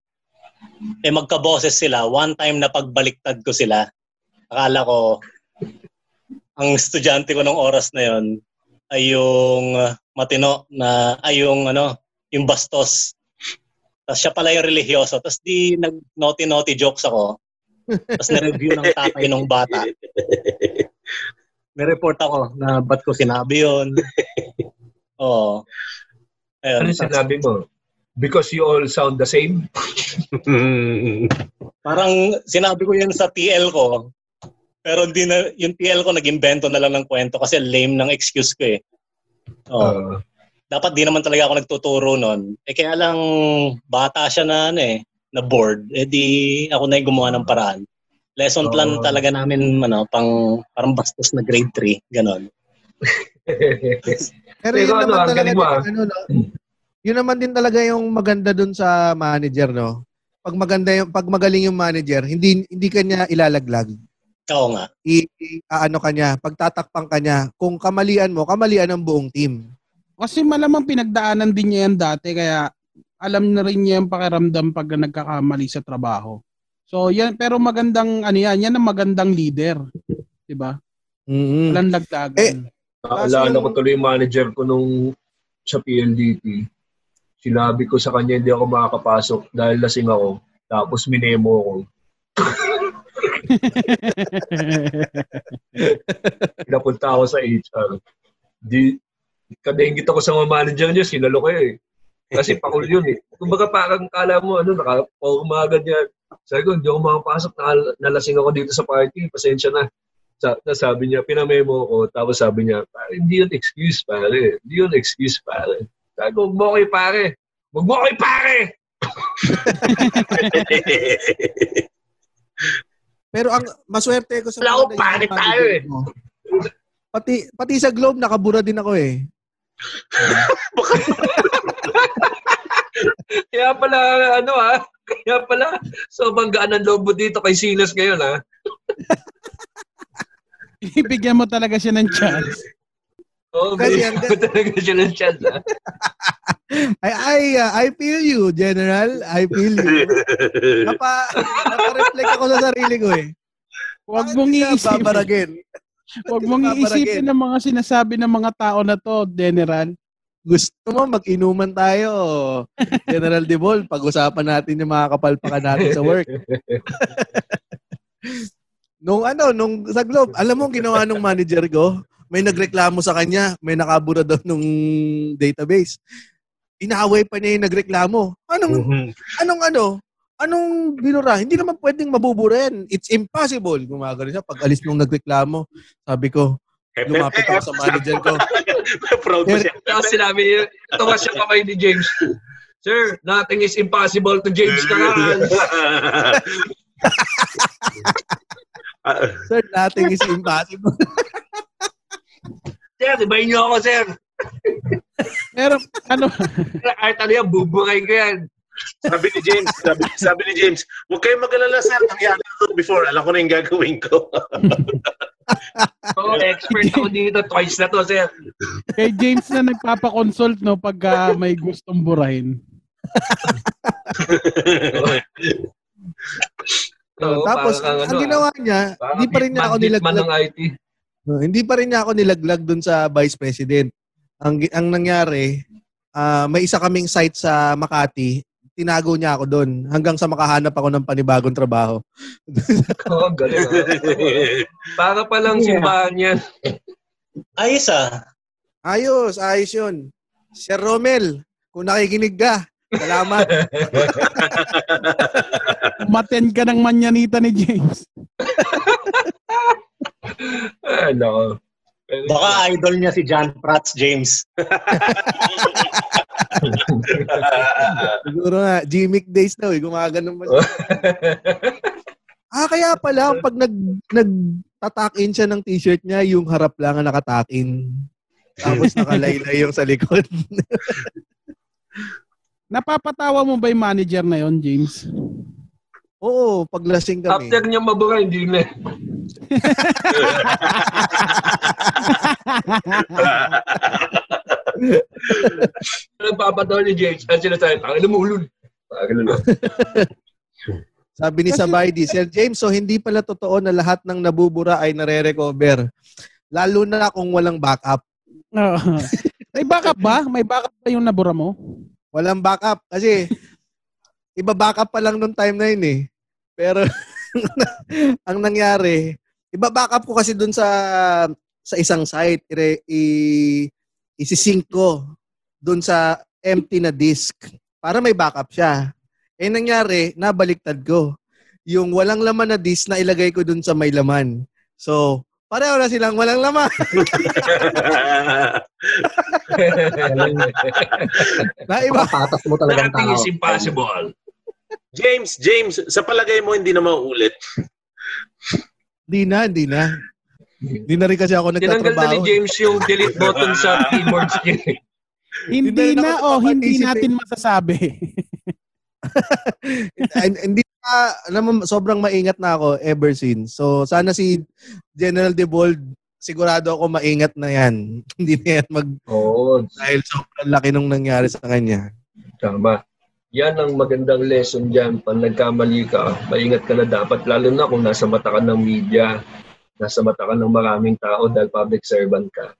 Eh, magkaboses sila. One time na pagbaliktad ko sila, akala ko, ang estudyante ko nung oras na yon ay yung matino na ay yung ano yung bastos tapos siya pala yung religyoso tapos di nag naughty naughty jokes ako tapos na-review ng tatay ng bata may report ako na ba't ko sinabi yun oo Ayun, Ano sinabi mo? Because you all sound the same? Parang sinabi ko yun sa TL ko. Pero hindi na, yung TL ko nag-invento na lang ng kwento kasi lame ng excuse ko eh. Oh. Uh, Dapat di naman talaga ako nagtuturo nun. Eh kaya lang bata siya na ano eh, na board. Eh di ako na yung gumawa ng paraan. Lesson plan Oo. talaga namin ano, pang parang bastos na grade 3, ganon. Pero yun ano, naman ang talaga, mo, ah. ano, no? yun naman din talaga yung maganda dun sa manager, no? Pag maganda yung, pag magaling yung manager, hindi hindi kanya ilalaglag. Oo nga. I, i- ano kanya, pagtatakpang kanya. Kung kamalian mo, kamalian ng buong team. Kasi malamang pinagdaanan din niya yan dati kaya alam na rin niya yung pakiramdam pag nagkakamali sa trabaho. So yan pero magandang ano yan, yan ang magandang leader. 'Di ba? mm Walang laglagan. Eh, Naalala yung- ko tuloy yung manager ko nung sa PLDT. Sinabi ko sa kanya hindi ako makakapasok dahil lasing ako. Tapos minemo ko. Pinapunta ako sa HR. Di, kadengit ako sa mga manager niya, sinalo ko eh. Kasi pakul yun eh. Kumbaga parang kala mo, ano, naka-forma ganyan. Sabi ko, hindi ako makapasok, nalasing ako dito sa party, pasensya na. Sa, na sabi niya, pinamemo ko, tapos sabi niya, "Pare, hindi yun excuse, pare. Hindi yun excuse, pare. Sabi ko, huwag mo ko pare. Huwag mo ko pare! Pero ang maswerte ko sa Wala ko, pare tayo mo, Pati, pati sa Globe, nakabura din ako eh. Kaya pala, ano ah, kaya pala, sobrang gaan ng loob mo dito kay Silas ngayon ah. Ibigyan mo talaga siya ng chance. Oo, Kasi kasi ang- talaga siya ng chance ah. I, I, uh, I feel you, General. I feel you. Napa, napa-reflect ako sa sarili ko eh. Huwag mong iisipin. babaragin? Huwag mong iisipin ang mga sinasabi ng mga tao na to, General. Gusto mo, mag-inuman tayo. General Debol, pag-usapan natin yung mga kapalpakan natin sa work. nung ano, nung sa Globe, alam mo ang ginawa nung manager ko? May nagreklamo sa kanya, may nakabura daw nung database. Inaaway pa niya yung nagreklamo. Anong, anong ano? Anong binura? Hindi naman pwedeng mabubura yan. It's impossible. Gumagano siya. Pag alis nung nagreklamo, sabi ko, lumapit ako sa manager ko. Proud mo siya. Tapos sinabi niya, tumas siya kamay ni James. Sir, nothing is impossible to James Caran. Ah, Sir, nothing is impossible. sir, ibayin niyo ako, sir. Pero ano, Kahit ano yan, buburay ko yan. Sabi ni James, sabi, sabi ni James, huwag kayong mag-alala sir, nangyari ito before, alam ko na yung gagawin ko. Oo, expert ako dito. Twice na to, sir. kay James na nagpapa-consult no pagka may gustong burahin. Oo, Tapos, parang ang ano, ginawa niya, parang hindi pa rin niya ako nilaglag. ng IT. No, hindi pa rin niya ako nilaglag dun sa vice president. Ang ang nangyari, ah, may isa kaming site sa Makati, tinago niya ako doon hanggang sa makahanap ako ng panibagong trabaho. Oo, galing. ah. Para palang Yeah. simbahan yan. Ayos ah. Ayos, ayos yun. Sir Romel, kung nakikinig ka, Salamat. Umaten ka ng manyanita ni James. Ay, nako. Baka idol niya si John Prats James. Siguro nga, Gimmick days daw, eh, gumagano pa siya. Ah, kaya pala, pag nag, nagtatak-in siya ng t-shirt niya, yung harap lang ang nakatak-in. Tapos nakalaylay yung sa likod. Napapatawa mo ba yung manager na yon James? Oo, pag lasing kami. After niya mabura, hindi na. Nagpapatawa ni James. Ang sinasabi, ang ina mo ulul. Ah. Sabi ni Sabaydi, Sir James, so hindi pala totoo na lahat ng nabubura ay nare-recover. Lalo na kung walang backup. May backup ba? May backup ba yung nabura mo? Walang backup. Kasi, iba backup pa lang nung time na yun eh. Pero, ang nangyari, iba backup ko kasi dun sa sa isang site. Ire, i, isisync ko dun sa empty na disk para may backup siya. Eh nangyari, nabaliktad ko. Yung walang laman na disk na ilagay ko dun sa may laman. So, pareho na silang walang laman. na iba, Patas mo talagang Nothing tao. is impossible. James, James, sa palagay mo hindi na mauulit. Hindi na, hindi na. Hindi na rin kasi ako Tinanggal na ni nagtatrabaho. James yung delete button sa keyboards niya. Hindi Hindi na na o hindi nakapag-isip eh. natin masasabi. Hindi na, mo, sobrang maingat na ako ever since. So, sana si General DeBold, sigurado ako maingat na yan. hindi na yan mag, Oo, dahil sobrang laki nung nangyari sa kanya. tama. Yan ang magandang lesson dyan. Pag nagkamali ka, maingat ka na dapat. Lalo na kung nasa mata ka ng media, nasa mata ka ng maraming tao dahil public servant ka.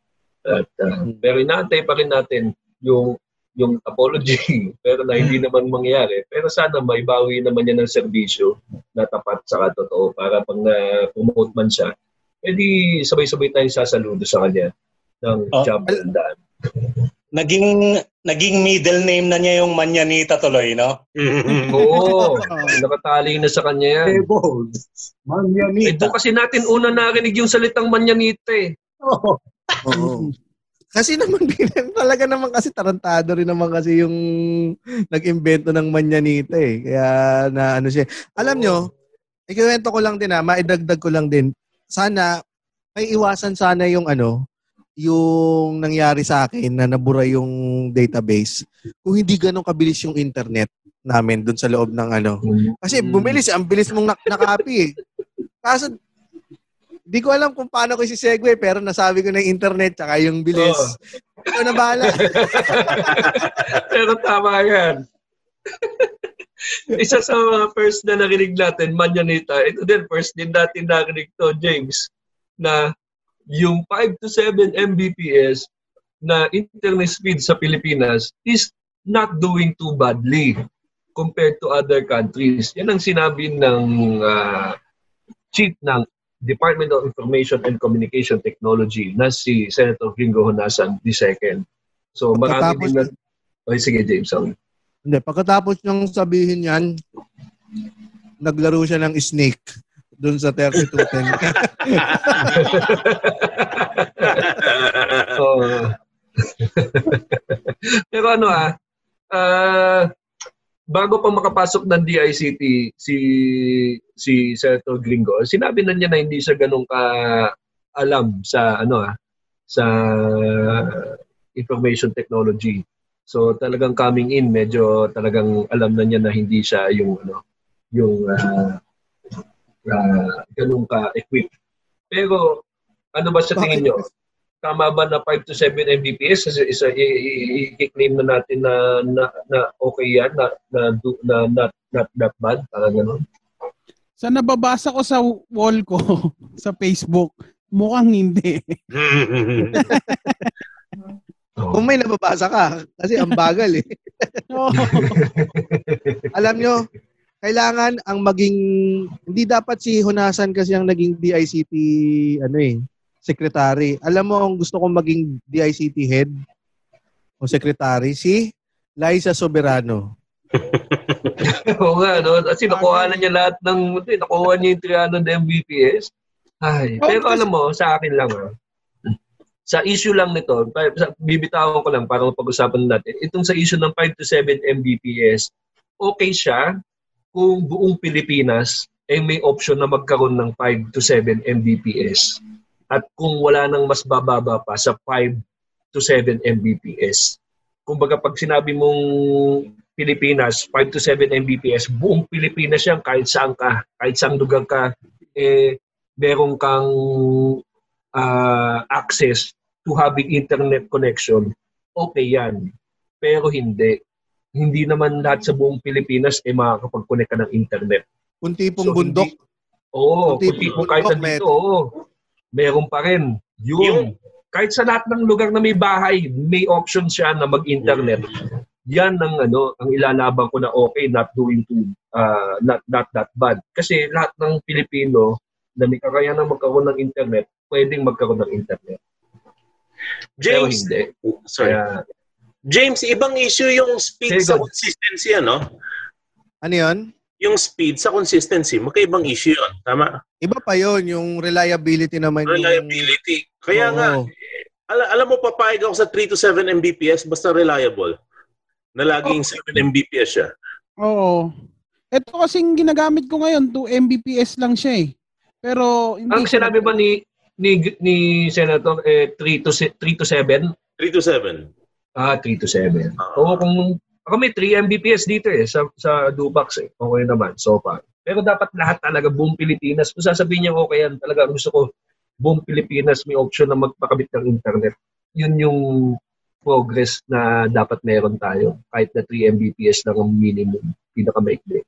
At, uh, pero inaantay pa rin natin yung yung apology pero na hindi naman mangyari. Pero sana maibawi naman yan ng serbisyo na tapat sa totoo para pag na-promote man siya, edi sabay-sabay tayong sasaludo sa kanya ng Oh. job well done. Naging naging middle name na niya yung Manyanita tuloy, no? Oo, nakatali na sa kanya yan. Bold. Eh, Manyanita. doon kasi natin una narinig yung salitang manyanita eh. Oh. Oo. kasi naman, talaga naman kasi tarantado rin naman kasi yung nag-invento ng manyanita eh. Kaya na ano siya. Alam nyo, ikiwento ko lang din ha, maidagdag ko lang din. Sana, may iwasan sana yung ano, yung nangyari sa akin na nabura yung database. Kung hindi ganun kabilis yung internet namin dun sa loob ng ano. Kasi Mm. bumilis, ang bilis mong nak- nakapy eh. Kaso, di ko alam kung paano ko si segue pero nasabi ko na yung internet tsaka yung bilis. Oo. Ikaw na bahala. Pero tama yan. Isa sa mga first na narinig natin, manyanita, ito din, first din natin narinig to, James, na yung 5 to 7 Mbps na internet speed sa Pilipinas is not doing too badly compared to other countries. Yan ang sinabi ng ah, chief ng Department of Information and Communication Technology na si Senator Gringo Honasan II. So marami din na... Oy, sige James, sorry. Hindi, pagkatapos niyang sabihin yan, naglaro siya ng snake doon sa 3210. So, pero ano ah, ah, bago pa makapasok ng DICT si si Senator Gringo, sinabi na niya na hindi siya ganun ka alam sa ano ah sa information technology. So talagang coming in medyo talagang alam na niya na hindi siya yung ano yung uh, ganun ka equipped. Pero ano ba sa tingin niyo? Tama ba na 5 to 7 Mbps? Isa, isa i-claim na natin na, na, na okay yan, na, na, na not, not that bad, parang ganun. Sa nababasa ko sa wall ko sa Facebook, mukhang hindi. Kung may nababasa ka, kasi ang bagal eh. Alam nyo, kailangan ang maging, hindi dapat si Hunasan kasi ang naging DICT, ano eh, secretary. Alam mo, ang gusto kong maging DICT head o secretary, si Liza Soberano. Oo nga, no? Kasi nakuha na niya lahat ng, hindi, nakuha niya yung 300 Mbps. Ay, Oh, pero alam mo, sa akin lang, ah, sa issue lang nito, bibitawan ko lang para pag-usapan natin, itong sa issue ng 5 to 7 Mbps, okay siya kung buong Pilipinas ay may option na magkaroon ng 5 to 7 Mbps. At kung wala nang mas bababa pa sa 5 to 7 Mbps. Kumbaga pag sinabi mong Pilipinas, 5 to 7 Mbps, buong Pilipinas yan, kahit saan ka, kahit saan lugar ka, eh, meron kang ah, access to having internet connection, okay yan. Pero hindi. Hindi naman lahat sa buong Pilipinas eh makakapag-connect ka ng internet. Kung tipong So, bundok, hindi- Oo, Kunti- kung tipong kahit bundok, nandito, oo. Meron pa rin. Yun. Yung- Kahit sa lahat ng lugar na may bahay, may option siya na mag-internet. Yan ang ano, ang ilalaban ko na okay, not doing too, uh, not, not that bad. Kasi lahat ng Pilipino na may kakayanan magkaroon ng internet, pwedeng magkaroon ng internet. Pero James, hindi. sorry. Kaya, James, ibang issue yung speed sa go. consistency, ano? ano yun? Yung speed sa consistency, magkaibang issue yun. Tama? Iba pa yon yung reliability naman. yung- Reliability. Kaya Oo. nga, al- alam mo, papayag ako sa 3 to 7 Mbps basta reliable. Na laging 7 Mbps siya. Oo. Ito kasing ginagamit ko ngayon, 2 Mbps lang siya eh. Pero hindi ang sinabi ba ni ni ni Senator eh 3 to se- 3 to 7? 3 to 7. Ah, 3 to 7. Ah. Oo, kung ako may 3 Mbps dito eh sa sa Dubax eh. Okay naman so far. Pero dapat lahat talaga buong Pilipinas. Kung sasabihin niya okay yan, talaga gusto ko buong Pilipinas may option na magpakabit ng internet. Yun yung progress na dapat meron tayo. Kahit na 3 Mbps lang ang minimum, pinakamaikli.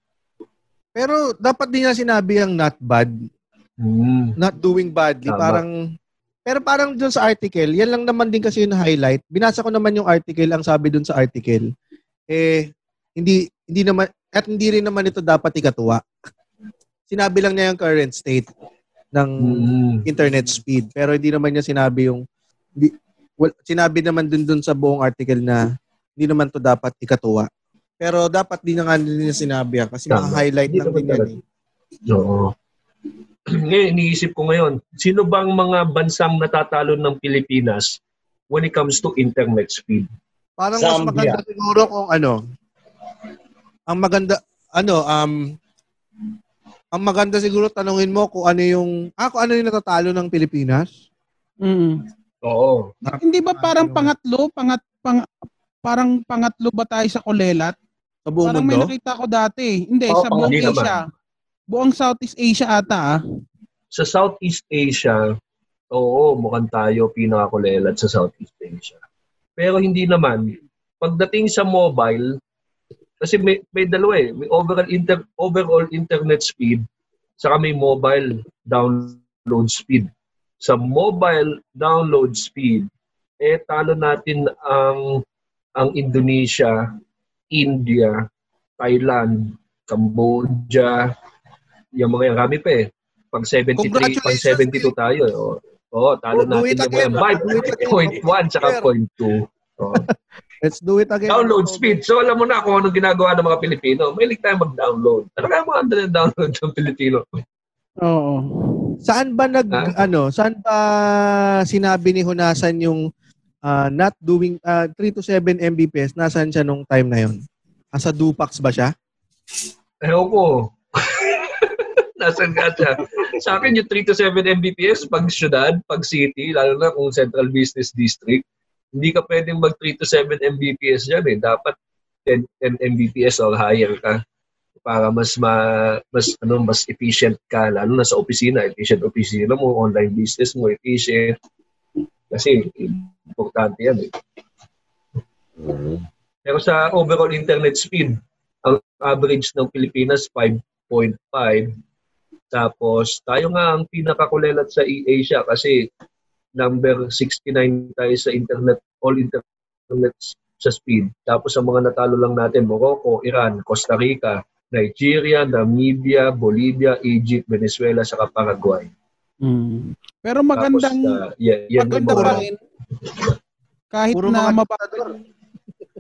Pero dapat din niya sinabi ang not bad, Hmm. not doing badly. Tama. Parang, pero parang dun sa article, yan lang naman din kasi yung highlight. Binasa ko naman yung article, ang sabi dun sa article, eh, hindi, hindi naman, at hindi rin naman ito dapat ikatuwa. Sinabi lang niya yung current state ng Hmm. internet speed. Pero hindi naman niya sinabi yung, hindi, well, sinabi naman dun dun sa buong article na hindi naman to dapat ikatuwa. Pero dapat din nga din niya sinabi yan kasi Tama. maka-highlight Hindi lang din yan. Eh. Oo. Ngayon, iniisip ko ngayon, sino bang mga bansang natatalo ng Pilipinas when it comes to internet speed? Parang mas Zambia. maganda siguro kung ano, ang maganda, ano, um, ang maganda siguro tanungin mo kung ano yung, ah, kung ano yung natatalo ng Pilipinas. Mm. Oo. Hindi ba parang pangatlo, pangat pang, parang pangatlo ba tayo sa Kulelat? Sa buong Parang may mundo? nakita ko dati. Hindi, Oo, sa buong hindi naman. Buong Southeast Asia ata ah. Sa Southeast Asia, oo, mukhang tayo pinakakulelat sa Southeast Asia. Pero hindi naman. Pagdating sa mobile, kasi may, may dalawa eh. May overall, inter, overall internet speed, saka may mobile download speed. Sa mobile download speed, eh talo natin ang ang Indonesia, India, Thailand, Cambodia, yung mga yan, rami pa eh. Pag 73, pag Congratulations, 72 tayo. eh. Oo, oh, talo Do it natin yung mga Do it again. point 1 tsaka Sir. point 2. Oo. Let's do it again. Download speed. So alam mo na kung anong ginagawa ng mga Pilipino. Mahilig tayo mag-download. Talaga mga ando ng download ng Pilipino. Oo. Saan ba nag, Ah. ano, saan ba sinabi ni Hunasan yung ah, not doing, ah, 3 to 7 Mbps, nasaan siya nung time na yon? Ah, sa Dupax ba siya? Ewan ko. Nasaan ka siya? Sa akin, yung 3 to 7 Mbps, pag syudad, pag city, lalo na kung central business district, hindi ka pwedeng mag 3 to 7 Mbps dyan eh. Dapat 10, 10 Mbps or higher ka para mas ma, mas ano mas efficient ka lalo na sa opisina efficient opisina mo online business mo efficient kasi importante yan eh. Pero sa overall internet speed, ang average ng Pilipinas 5.5. Tapos tayo nga ang pinakakulelat sa Asia kasi number 69 tayo sa internet, all internet sa speed. Tapos ang mga natalo lang natin, Morocco, Iran, Costa Rica, Nigeria, Namibia, Bolivia, Egypt, Venezuela, saka Paraguay. Mm. Pero magandang Tapos, uh, yeah, yan yung maganda pa rin. Kahit Puro na mga mababa,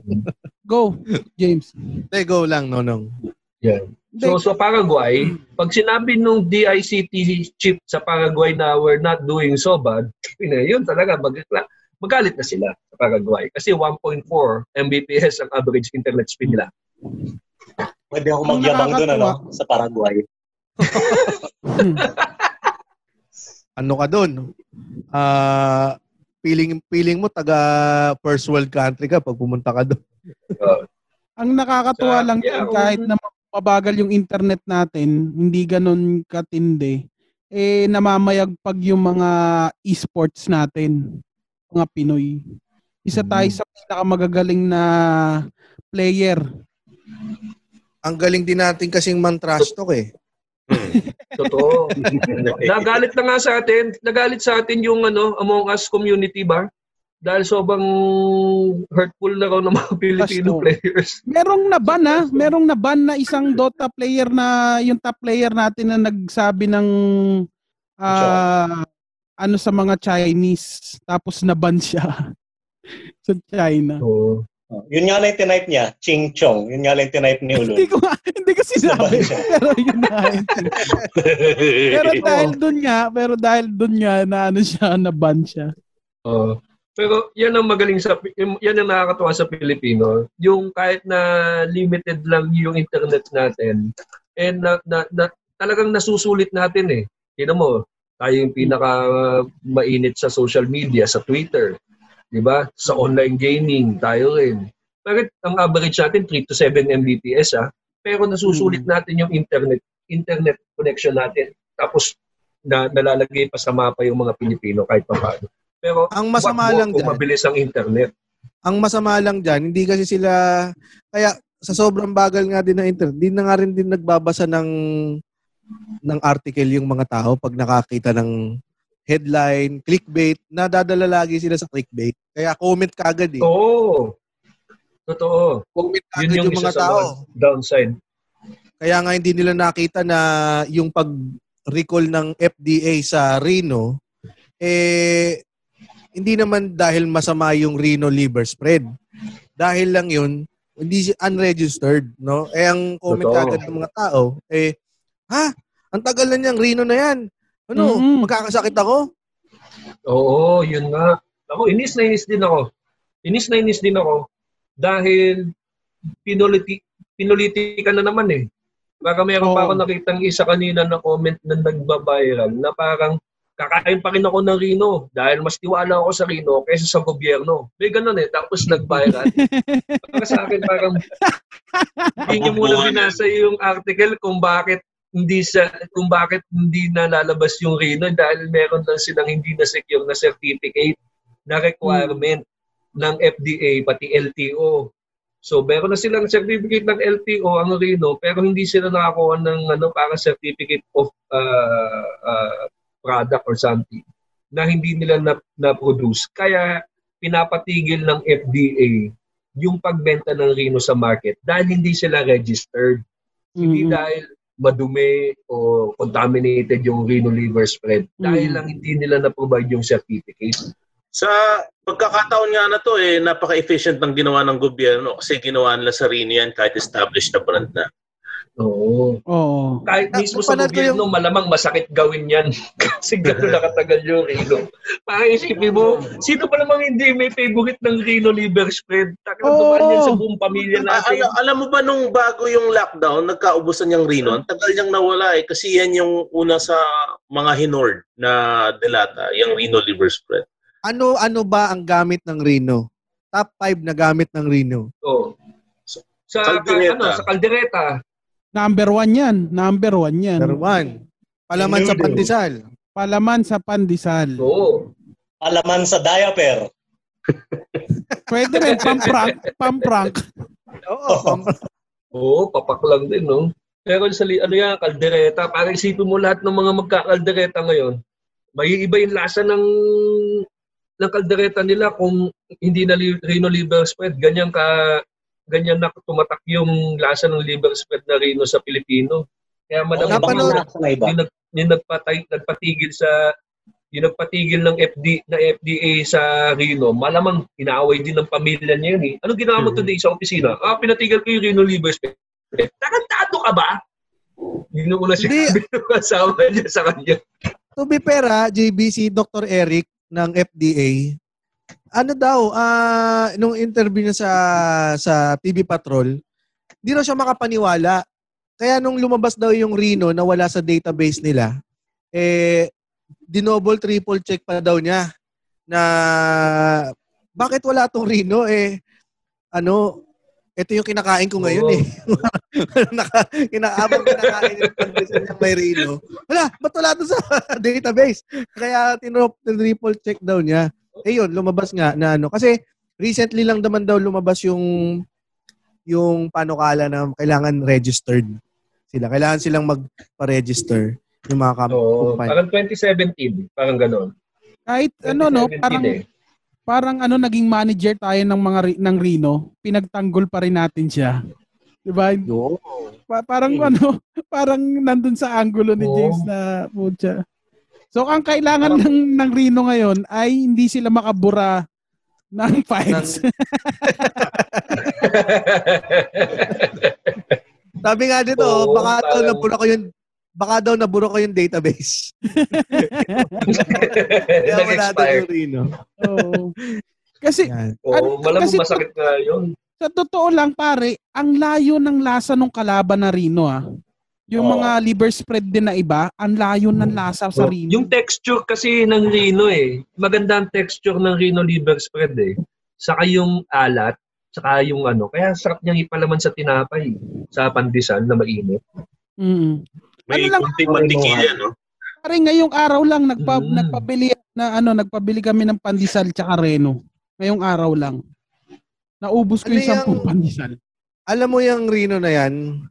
Go, James. Hindi, go lang, Nonong. Yan. So, sa Paraguay, pag sinabi nung DICT chief sa Paraguay na we're not doing so bad, yun talaga, mag magalit na sila sa Paraguay. Kasi 1.4 Mbps ang average internet speed nila. Pwede ako magyabang doon, ano, sa Paraguay. ano ka doon? Ah, feeling feeling mo taga first world country ka pag pumunta ka doon. Uh, Ang nakakatuwa Sa- lang yeah, yan, kahit na mabagal yung internet natin, hindi ganun katindi, eh namamayagpag yung mga esports natin, mga Pinoy. Isa tayo Mm. sa pinakamagagaling na player. Ang galing din natin kasing man-trash talk eh. totoo. nagalit na nga sa atin, nagalit sa atin yung ano, Among Us community ba? Dahil sobrang hurtful na raw ng mga Filipino players. Merong naban na, merong naban na isang Dota player na yung top player natin na nagsabi ng ah, ano sa mga Chinese tapos naban siya sa China. So, Oh, Yun nga lang yung tinype niya, Ching Chong. Yun nga lang yung tinype ni Ulun. hindi ko nga, hindi ko sinabi. Pero yun na. pero dahil dun nga, pero dahil dun nga na ano siya, naban siya. Oo. Pero yan ang magaling sa yan ang nakakatuwa sa Pilipino. Yung kahit na limited lang yung internet natin and na, na, na talagang nasusulit natin eh. Tingnan mo, tayo yung pinaka mainit sa social media, sa Twitter. 'Di ba? Sa online gaming, tayo rin. Bakit ang average natin 3 to 7 Mbps ah? Pero nasusulit natin yung internet internet connection natin. Tapos na, nalalagay pa sa mapa yung mga Pilipino kahit pa paano. Pero Ang masama lang kung dyan, mabilis ang internet. ang masama lang dyan, hindi kasi sila, kaya sa sobrang bagal nga din ng internet, di na nga rin din nagbabasa ng ng article yung mga tao pag nakakita ng headline, clickbait, nadadala lagi sila sa clickbait. Kaya comment kagad eh. Oo. Totoo. Comment Yun kagad yung, yung, isa mga tao. downside. Kaya nga hindi nila nakita na yung pag-recall ng FDA sa Reno, eh, hindi naman dahil masama yung Reno liver spread. Dahil lang yun, hindi siya unregistered, no? Eh, ang comment agad ng mga tao, eh, ha? Ang tagal na niyang Reno na yan. Ano, Mhm. magkakasakit ako? Oo, yun nga. Ako, inis na inis din ako. Inis na inis din ako dahil pinuliti, pinuliti ka na naman eh. Baka meron pa Oo. ako nakitang isa kanina na comment na nagbabiral na parang kakain pa rin ako ng Rino dahil mas tiwala ako sa Rino kaysa sa gobyerno. May ganun eh. Tapos nag-viral. Para sa akin parang hindi niyo muna binasa yung article kung bakit hindi sa kung bakit hindi na lalabas yung Rino dahil meron lang silang hindi na secure na certificate na requirement ng FDA pati LTO. So meron na silang certificate ng LTO ang Rino pero hindi sila nakakuha ng ano para certificate of uh, uh, product or something na hindi nila na, na-produce. Kaya pinapatigil ng FDA yung pagbenta ng Rino sa market dahil hindi sila registered. Hindi Mhm. dahil madumi o contaminated yung Rino liver spread. Dahil Mm. lang hindi nila na-provide yung certificate. Sa pagkakataon nga na to, eh, napaka-efficient ng ginawa ng gobyerno kasi ginawa nila sa Rino yan kahit established na brand na. Oo. Oo. Kahit Ah, mismo sa gobyerno, malamang masakit gawin yan. Kasi gano'n nakatagal yung Rino. Parang isipin mo, sino pa namang hindi may favorite ng Rino liver spread? Takang dumaan yan sa buong pamilya Ah, natin. alam, alam mo ba nung bago yung lockdown, nagkaubusan yung Rino? Ang tagal niyang nawala eh kasi yan yung una sa mga hinord na delata, yung Rino liver spread. Ano ano ba ang gamit ng Reno? Top 5 na gamit ng Reno. Oo. Sa, Caldereta. ano, sa kaldereta. Number one yan. Number one yan. Number one. Palaman sa pandesal. Palaman sa pandesal. Oo. Palaman sa diaper. Pwede rin, pamprank. Pamprank. Oo. pam- Oo, papak lang din, no? Pero sa li- ano yan, kaldereta, parang isipin mo lahat ng mga magkakaldereta ngayon, may iba yung lasa ng ng kaldereta nila kung hindi na li- Rino liver spread. Ganyan ka ganyan na tumatak yung lasa ng liver spread na Rino sa Pilipino. Kaya lasa na iba. yung, nag, yung nagpatay, nagpatigil sa yung nagpatigil ng FD na FDA sa Reno, malamang inaaway din ng pamilya niya yun eh. Anong ginawa mo today sa opisina? Ah, pinatigil ko yung Reno Liver Spec. Tarantado ka ba? Yun una siya Hindi. asawa niya sa kanya. To be fair, ah, JB, si Dr. Eric ng FDA, ano daw, ah, nung interview niya sa, sa TV Patrol, hindi raw siya makapaniwala. Kaya nung lumabas daw yung Reno na wala sa database nila, eh, dinoble triple check pa daw niya na bakit wala tong Reno eh ano ito yung kinakain ko ngayon Oo. eh. Naka, kinaabang kinakain yung pandesal niya may Reno. Wala, ba't wala to sa database? Kaya tinop, triple check daw niya. Eh yun, lumabas nga na ano. Kasi recently lang naman daw lumabas yung yung panukala na kailangan registered sila. Kailangan silang magpa-register yung mga kam- Oo, kumpanya. parang 2017, parang gano'n. Kahit ano no, 2017 parang eh. parang ano naging manager tayo ng mga ng Rino, pinagtanggol pa rin natin siya. 'Di ba? Pa- parang ano, parang nandun sa angulo ni Oo. James na pucha. So ang kailangan ng ng Rino ngayon ay hindi sila makabura ng files. Sabi nga dito, Oo, baka daw parang- nabura ko yung baka daw nabura ko yung database. Kaya wala daw Nag-expire. yung Reno. Oo. Kasi. Oo, Ano, malamang kasi- masakit nga yun. sa totoo lang pare, ang layo ng lasa ng kalaban na Rino ah. Yung Oo. mga liver spread din na iba, ang layo ng lasa sa Rino. Yung texture kasi ng Rino eh. Maganda ang texture ng Rino liver spread eh. Saka yung alat, saka yung ano. Kaya sarap niyang ipalaman sa tinapay. Sa pandesal na mainit. Mm. May Ano lang- kunting mantikilya, no? Pare ngayong araw lang nagpa, Mm. nagpabili na ano, nagpabili kami ng pandesal tsaka reno. Ngayong araw lang. Naubos ko Ano yung sampung yung- pandesal. Alam mo yung Reno na yan,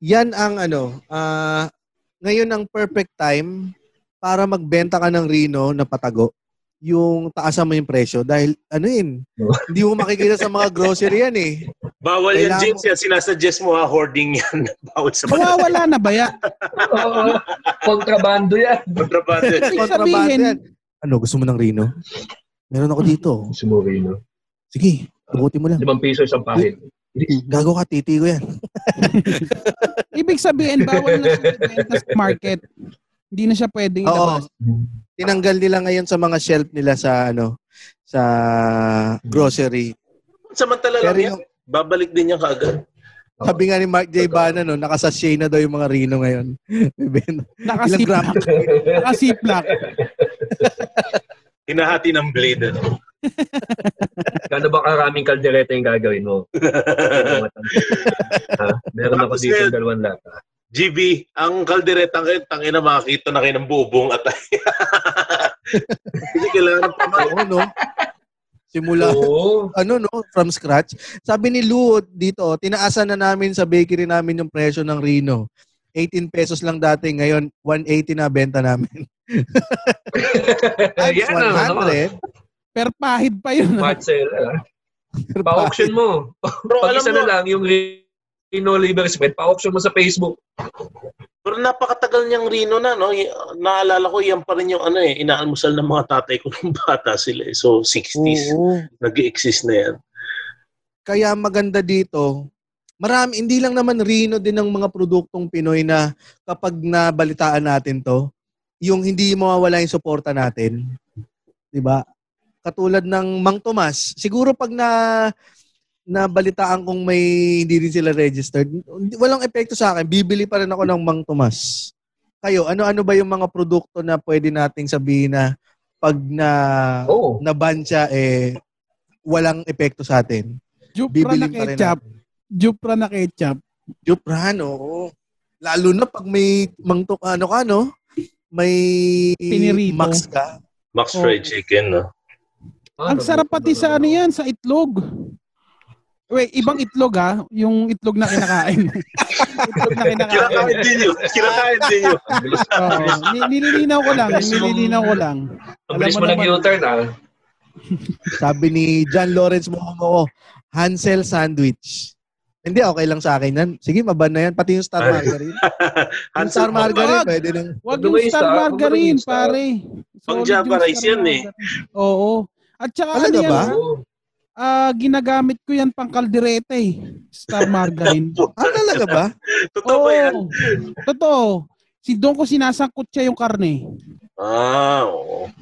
yan ang ano, ah ngayon ang perfect time para magbenta ka ng Reno na patago. Yung taasan mo yung presyo dahil ano yun, Oo. hindi mo makikita sa mga grocery yan eh. Bawal yan, Kailangan James. Yan sinasuggest mo ha, hoarding yan. Bawal sa mga Mawawala na ba ya? Oo, kontrabando yan. kontrabando. Kontrabando yan. Ano, gusto mo ng Reno? Meron ako dito. Si Moreno. Sige, bukutin mo lang. Limang piso isang pahit. Gago ka, titi ko yan. ibig sabihin bawal na siya ibenta sa market. Hindi na siya pwedeng Oo. ilabas. Tinanggal nila ngayon sa mga shelf nila sa ano, sa grocery. Samantala lang Pero yan. yung, Babalik din yan kaagad. sabi nga ni Mark J. Bana, no, nakasashay na daw yung mga Reno ngayon. Nakasiplak. Nakasiplak. Hinahati ng blade. Ano? Gano'n ba karaming kaldereta yung gagawin mo? ha? Meron ako dito ngayon- dalawang lata. GB, ang kaldereta ngayon, tangina makakita na kayo ng bubong at Hindi kailangan pa Oo, no? Simula, Oo. ano, no? From scratch. Sabi ni Lou dito, tinaasan na namin sa bakery namin yung presyo ng Reno. 18 pesos lang dati, ngayon 180 na benta namin. Times Yan ang ano. 100. Per pahid pa yun. Smart sale. ah. Pa-auction mo. Pero Pag alam isa mo, na lang yung Reno Liver Spread, pa-auction mo sa Facebook. pero napakatagal niyang Rino na, no? Naalala ko, yan pa rin yung ano eh, inaalmusal ng mga tatay ko nung bata sila eh. So, 60s, Oo. nag-exist na yan. Kaya maganda dito, marami, hindi lang naman Reno din ng mga produktong Pinoy na kapag nabalitaan natin to, yung hindi mawawala yung suporta natin. 'Di ba? Katulad ng Mang Tomas, siguro pag na nabalitaan kong may hindi rin sila registered, walang epekto sa akin. Bibili pa rin ako ng Mang Tomas. Kayo, ano-ano ba yung mga produkto na pwede nating sabihin na pag na Oo. na-ban siya, eh, walang epekto sa atin? Jupra na Bibilin pa rin ketchup. Jupra na ketchup. Jupran, oo. Lalo na pag may mangtok ano ka, no? May Pinirito. max ka. Max Oh. Fried Chicken, no? Ah, Ang sarap pati sa ano yan, sa itlog. Wait, ibang itlog ha? Yung itlog na kinakain. itlog na kinakain. Kinakain din yun. Kinakain din yun. Ni- nililinaw ko lang. Nililinaw ko lang. ang bilis Alam mo mo nag naman- U-turn ah. Sabi ni John Lawrence Momomo, Hansel Sandwich. Hindi, okay lang sa akin yan. Sige, maban na yan. Pati yung Star Ay. Margarine. yung Star Margarine, Wag. pwede nang... Wag Wag yung Star Margarine, pare. Pang Java rice yan eh. Oo. At saka Talaga ano yan, ba? ah, ah, ginagamit ko yan pang kaldereta eh. Star Margarine. Ah, talaga ba? Totoo ba yan? Oo. Totoo. Si doon ko sinasangkot siya yung karne. Ah, oo.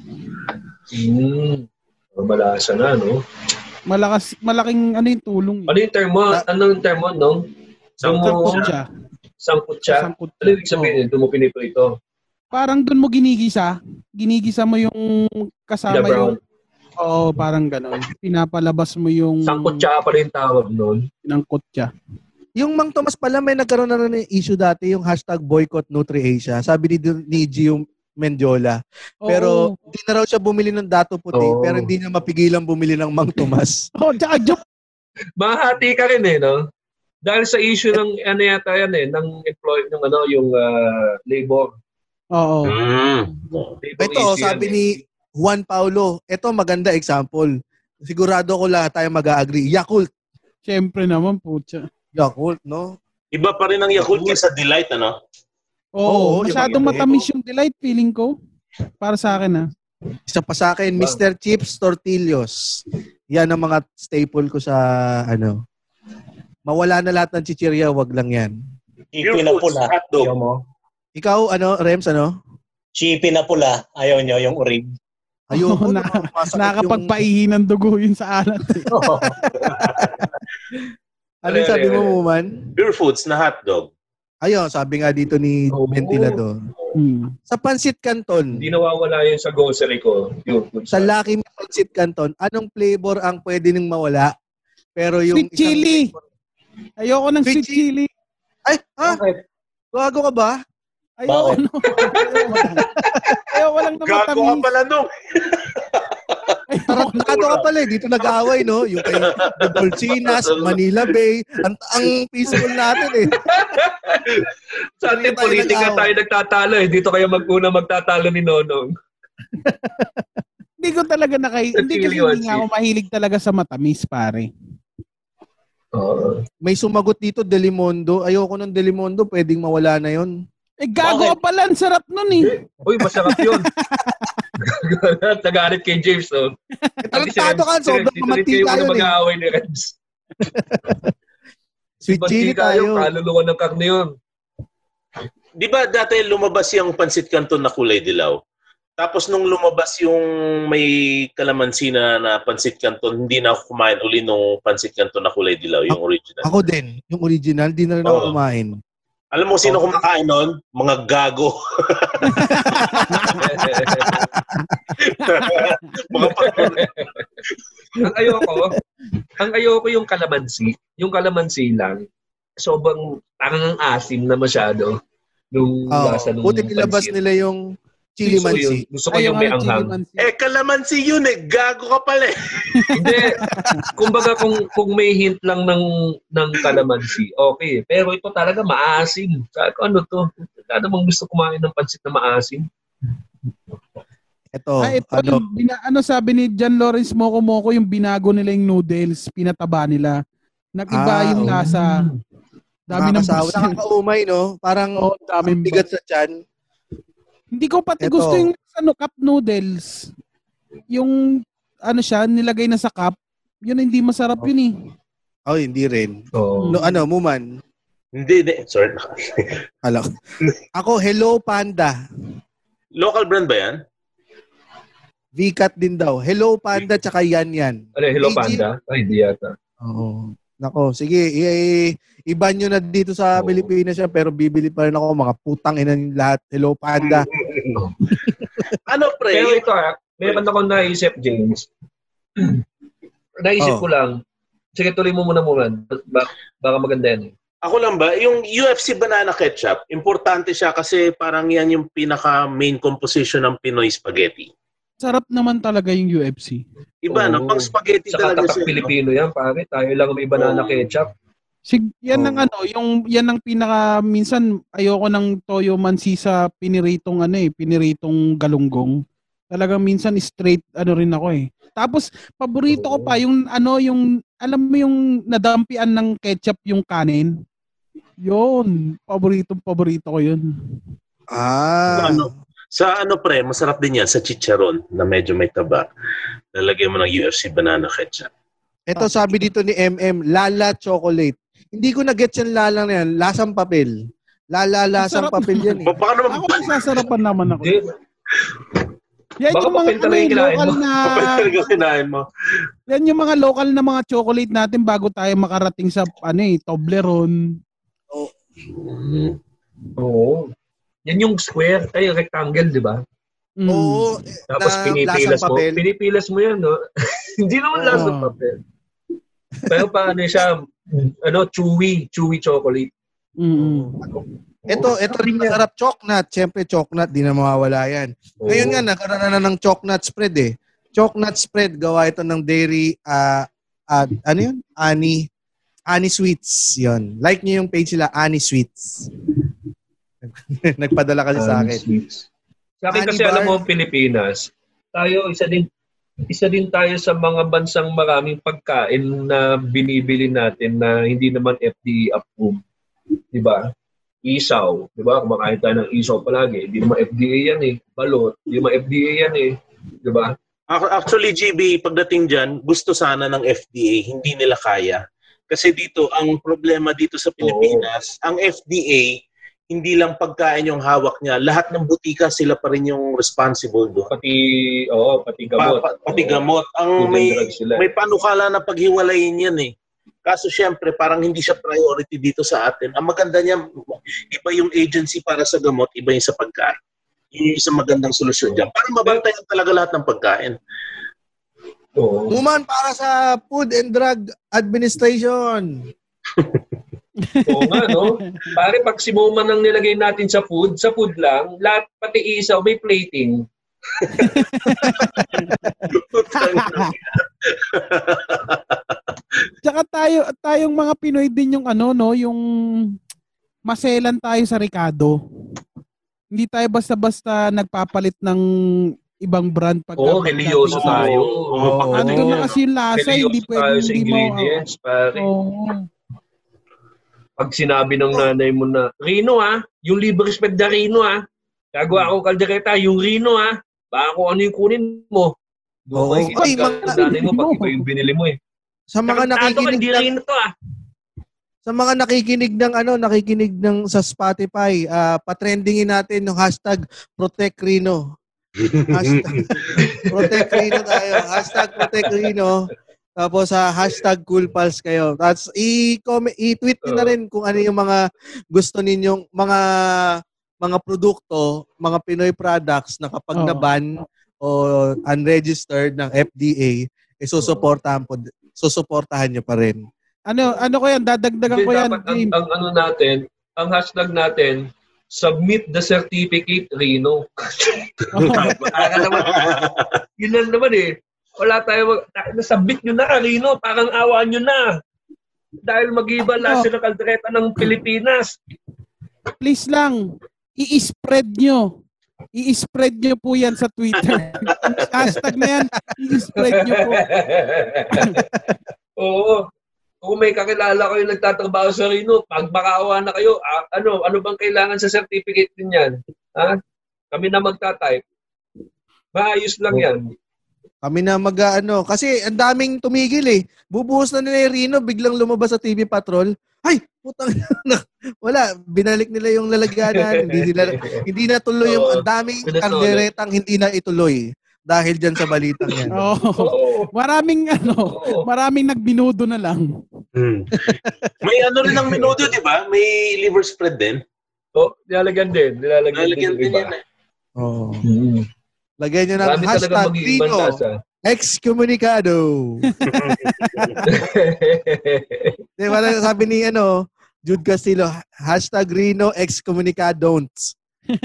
Hmm. Malasa na, no? Malakas, malaking ano yung tulong. Ano yung term mo? Ano yung term mo, no? Sangkot siya. Sangkot siya. Sangkot Ano ibig sabihin? Doon mo piniprito. Parang doon mo ginigisa. Ginigisa mo yung kasama yung... Oo, parang ganon. Pinapalabas mo yung... Sangkot siya pala yung tawag nun. Pinangkot siya. Yung Mang Tomas pala, may nagkaroon na rin ng issue dati, yung hashtag boycott NutriAsia. Sabi ni, ni Gio Mendiola. Pero hindi na raw siya bumili ng dato puti, Oo. pero hindi niya mapigilan bumili ng Mang Tomas. Oh, tsaka joke. Mahati ka rin eh, no? Dahil sa issue ng ano yata yan eh, ng employee, ng ano, yung ah, labor. Oo. Mm. labor Ito, sabi yan, ni Juan Paulo, ito maganda example. Sigurado ko lahat tayo mag-agree. Yakult. Siyempre naman, putya. Yakult, no? Iba pa rin ang Yakult kaysa Delight, ano? Oo, Oo, masyadong matamis yung delight feeling ko. Para sa akin ah. Isa pa sa akin, Wow. Mr. Chips Tortillos. Yan ang mga staple ko sa ano. Mawala na lahat ng chichirya, wag lang yan. Chippy Pure na pula. hotdog. Ayaw mo? Ikaw, ano, Rems, ano? Chippy na pula. Ayaw nyo, yung urig. Ayoko. Na- masakit yung- Nakakapagpaihi ng dugo yun sa alat. Ano yung sabi mo, Muman? Pure Foods na hotdog. Ayun, sabi nga dito ni Oo. Ventilador. Hmm. Sa Pansit Canton, Hindi nawawala yun sa grocery ko. Sa Lucky Me Pansit Canton, anong flavor ang pwede nang mawala? Pero yung Sweet chili. Ayoko ng Sweet sweet chili. Ay, ha? Bakit? Gago ka ba? Ayoko. Bakit? No. Ayoko lang na Gago ka matamis. pala nung. Tarantado ka pala eh. Dito nag-away, no? Yung kay The Dolcinas, Manila Bay. Ang, ang peaceful natin eh. Sa ating tayo politika nag-away. tayo nagtatalo eh. Dito kayo mag-una magtatalo ni Nonong. Hindi ko talaga nakay... Sa Hindi kasi hindi nga ako mahilig talaga sa matamis, pare. Oo. May sumagot dito, Delimondo. Ayoko ng Delimondo. Pwedeng mawala na yon. Eh, gago Bakit? ka pala. Ang sarap nun eh. Uy, masarap yun. Nagalit kay James, no? Tarantado ka. Sobrang mamantika yun. yun eh. mag-aaway ni Reds. Sweet chili tayo. kaluluwa ng karne yun. Di ba dati lumabas yung Pansit Canton na kulay dilaw? Tapos nung lumabas yung may kalamansi na, na Pansit Canton, hindi na ako kumain uli nung Pansit Canton na kulay dilaw, yung original. Ako din. Yung original, di na rin ako Oo. kumain. Alam mo sino kumakain nun? Mga gago. Mga ang ayoko, ang ayoko yung kalamansi. Yung kalamansi lang, sobrang parang ang asim na masyado. Nung Oo. lasa nung Buti nilabas pansit. nila yung chili mansi. Gusto ko yung may anghang. eh, kalamansi yun eh. Gago ka pala eh. Hindi. Kumbaga kung kung may hint lang ng ng kalamansi, okay. Pero ito talaga maasim. Sabi ko, ano to? Wala namang gusto kumain ng pansit na maasim. Ito, Ah, ito, ano, yung bina, ano sabi ni John Lawrence Moco Moco, yung binago nila yung noodles, pinataba nila. Nag-iba Ah, yung lasa. Dami ng. Nakakaumay, no? Parang Oo, dami ang bigat sa tiyan. Hindi ko pati Ito. gusto yung ano, cup noodles. Yung ano siya, nilagay na sa cup. Yun hindi masarap yun eh. Oh, hindi rin. Oo. No, ano, Muman. Hindi, hindi. Sorry. Alam. Ako, Hello Panda. Local brand ba yan? V-cut din daw. Hello Panda tsaka Yan Yan. Ano, Hello AG? Panda? Ay, hindi yata. Oo. Nako, sige. I- iban nyo na dito sa Oo. Pilipinas siya pero bibili pa rin ako mga putang ina lahat. Hello Panda. ano, pre? Pero ito ah, meron ako naisip, James. naisip Oh. ko lang. Sige, tuloy mo muna muna. Ba- baka maganda yan. eh. Ako lang ba, yung UFC banana ketchup, importante siya kasi parang yan yung pinaka main composition ng Pinoy spaghetti. Sarap naman talaga yung UFC. Iba, Oo. no? Pang spaghetti Sa talaga siya. no? Pilipino yan, pare. Tayo lang may banana Oo. ketchup. Sig yan ang Oo. ano, yung yan ang pinaka minsan ayoko ng toyo mansi sa piniritong ano eh, piniritong galunggong. Talagang minsan straight ano rin ako eh. Tapos paborito ko Oo. pa yung ano yung alam mo yung nadampian ng ketchup yung kanin? Yun, paborito paborito ko yun. Ah. Ano? Sa ano pre, masarap din yan sa chicharon na medyo may taba. Lalagyan mo ng UFC banana ketchup. Ito sabi dito ni MM, Lala Chocolate. Hindi ko na-get yung lala na yan. Lasang papel. Lala, lasang papel yan eh. Ba- Baka naman Ako masasarapan naman ako. Hindi, Yan Baka yung mga papel talaga ano, yung kinain local mo. na talaga kinain mo. yan yung mga local na mga chocolate natin bago tayo makarating sa ano eh, Toblerone. Mm. Oo. Yan yung square, ay rectangle, di ba? Mm. Oo. Tapos Na pinipilas mo. papel. Pinipilas mo yan, no? Hindi naman Oo. lasang papel. Pero paano siya, ano, chewy, chewy chocolate. Mm. Ito, ito rin masarap choknut. Siyempre, choknut, di na mawawala yan. Oo. Ngayon nga, nagkaroon na ng choknut spread eh. Choknut spread, gawa ito ng dairy, ah, ah, ano yun? Ani, Ani Sweets. Yon. Like niyo yung page nila, Ani Sweets. Nagpadala kasi sa akin. Sa akin kasi alam mo, Pilipinas, tayo, isa din, isa din tayo sa mga bansang maraming pagkain na binibili natin na hindi naman FDA approved. Di ba? Isaw, di ba? Kumakain tayo ng isaw palagi. Hindi naman FDA yan eh. Balot, hindi naman FDA yan eh. Di ba? Ac- Actually, GB, pagdating dyan, gusto sana ng FDA, hindi nila kaya. Kasi dito, ang problema dito sa Pilipinas, ang FDA, hindi lang pagkain yung hawak niya. Lahat ng butika, sila pa rin yung responsible doon. Pati, oo, pati gamot. Pa- pa- pati gamot. Oo, Ang food and may, sila. may panukala na paghiwalayin yan eh. Kaso syempre, parang hindi siya priority dito sa atin. Ang maganda niya, iba yung agency para sa gamot, iba yung sa pagkain. Yun yung isang magandang solusyon dyan. Para mabantayan talaga lahat ng pagkain. Oo. Uman para sa Food and Drug Administration. Oo nga, no? Pare, pag si Moman ang nilagay natin sa food, sa food lang, lahat pati isaw, may plating. Tsaka tayo tayong mga Pinoy din yung ano no, yung maselan tayo sa Ricardo. Hindi tayo basta-basta nagpapalit ng ibang brand pag Oo, religyoso tayo. Oo, Andun Oo. na kasi yung lasa, hindi pwede tayo sa hindi mo. ingredients, pare. Oo. Pag sinabi ng nanay mo na, Rino ah, yung libre respect na Rino ah, gagawa ako kaldereta, yung Rino ah, baka kung ano yung kunin mo. Oo. Doon Ay, ka mga- ng nanay mo, pag iba yung binili mo eh. Sa mga Tarantado ka, nakikinig hindi ng, Rino to ah. sa mga nakikinig ng ano, nakikinig ng sa Spotify, ah patrendingin natin yung hashtag Protect Rino. Hashtag Protect Rino tayo. Hashtag Protect Rino. Tapos sa hashtag Cool Pals kayo. Tapos i-comment, i-tweet nyo na rin kung ano yung mga gusto ninyong mga mga produkto, mga Pinoy products na kapag Oo. na-ban o unregistered ng FDA, eh susuportahan po susuportahan nyo pa rin. Ano ano ko yan, dadagdagan ko yan. dapat ang, ang ano natin, ang hashtag natin, submit the certificate Rino. Baka naman, yun lang naman eh. Wala tayo, nasubmit nyo na, Rino. Parang awa nyo na. Dahil mag-iba Oh. sila kaldereta ng Pilipinas. Please lang, i-spread nyo. I-spread nyo po yan sa Twitter. hashtag na yan, i-spread nyo po. Oo. Kung may kakilala kayo nagtatrabaho sa Rino, pag makaawa na kayo, ah, ano, ano bang kailangan sa certificate din yan? Ha? Kami na magta-type. Maayos lang yan. Kami na mag ano, kasi ang daming tumigil eh. Bubuhos na nila yung Rino, biglang lumabas sa TV Patrol. Ay, putang ina. Wala, binalik nila yung lalagyanan. hindi sila hindi na tuloy yung Oo. ang daming kalderetang hindi na ituloy dahil diyan sa balitang yan. Oo. Oo. Maraming ano, Oo. maraming nagbinudo na lang. Hmm. May ano rin ang minuto, di ba? May liver spread din. Oh, nilalagyan din. Nilalagyan, Nalagyan din. din yan eh. Oo. Hmm. Lagyan nyo ng Marami hashtag tasa. excommunicado. Di ba sabi ni ano, Jude Castillo, hashtag Rino excommunicadon'ts.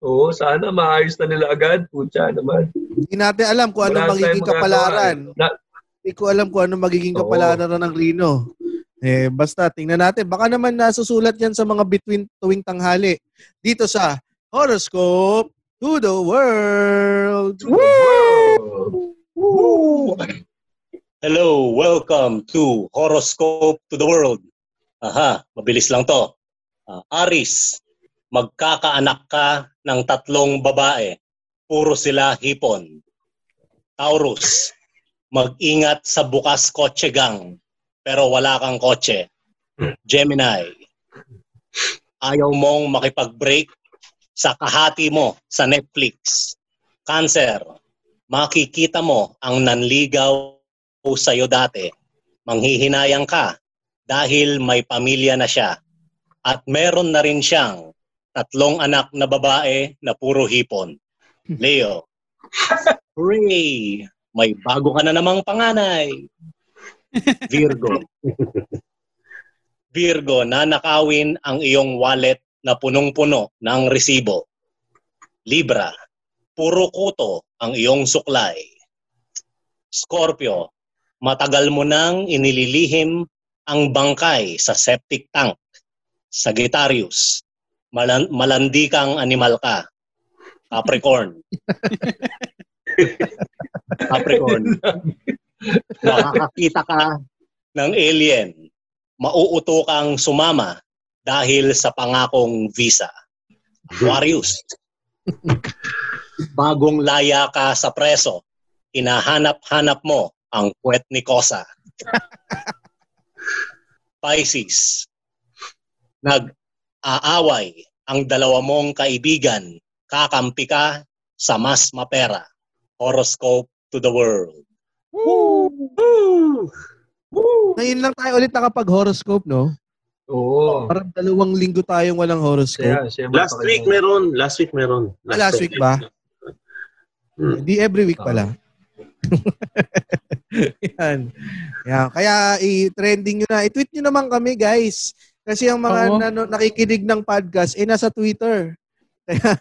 Oo, sana maayos na nila agad. Pucha naman. Hindi natin alam kung ano Wala magiging tayong magagawa kapalaran. Na, Hindi ko alam kung ano magiging Oo. kapalaran ng Rino. Eh, basta tingnan natin. Baka naman nasusulat yan sa mga between tuwing tanghali. Dito sa Horoscope to the World. Woo! Woo! Hello, welcome to Horoscope to the World. Aha, mabilis lang to. Ah, Aris, magkakaanak ka ng tatlong babae. Puro sila hipon. Taurus, mag-ingat sa bukas kotse gang, pero wala kang kotse. Gemini, ayaw mong makipag-break sa kahati mo sa Netflix. Cancer, makikita mo ang nanligaw sa'yo dati. Manghihinayang ka dahil may pamilya na siya. At meron na rin siyang tatlong anak na babae na puro hipon. Leo, hooray! May bago ka na namang panganay. Virgo, Virgo, nanakawin ang iyong wallet na punong-puno ng resibo. Libra, puro kuto ang iyong suklay. Scorpio, matagal mo nang inililihim ang bangkay sa septic tank. Sagittarius, malan- malandi kang animal ka. Capricorn. Capricorn, makakakita ka ng alien. Mauuto kang sumama dahil sa pangakong visa. Aquarius, bagong laya ka sa preso. Hinahanap-hanap mo ang puwet ni Kosa. Pisces, nag-aaway ang dalawa mong kaibigan. Kakampi ka sa mas mapera. Horoscope to the world. Ngayon lang tayo ulit nakapag-horoscope, no? Oo. Parang dalawang linggo tayong walang horoscope. Kaya, siya Last week meron. Last week meron. Ah, last week ba? Hmm. Hindi every week pala. Yan. Yan. Kaya i-trending nyo na. I-tweet nyo naman kami, guys. Kasi ang mga Oo. nano- nakikinig ng podcast, eh, nasa Twitter. Kaya,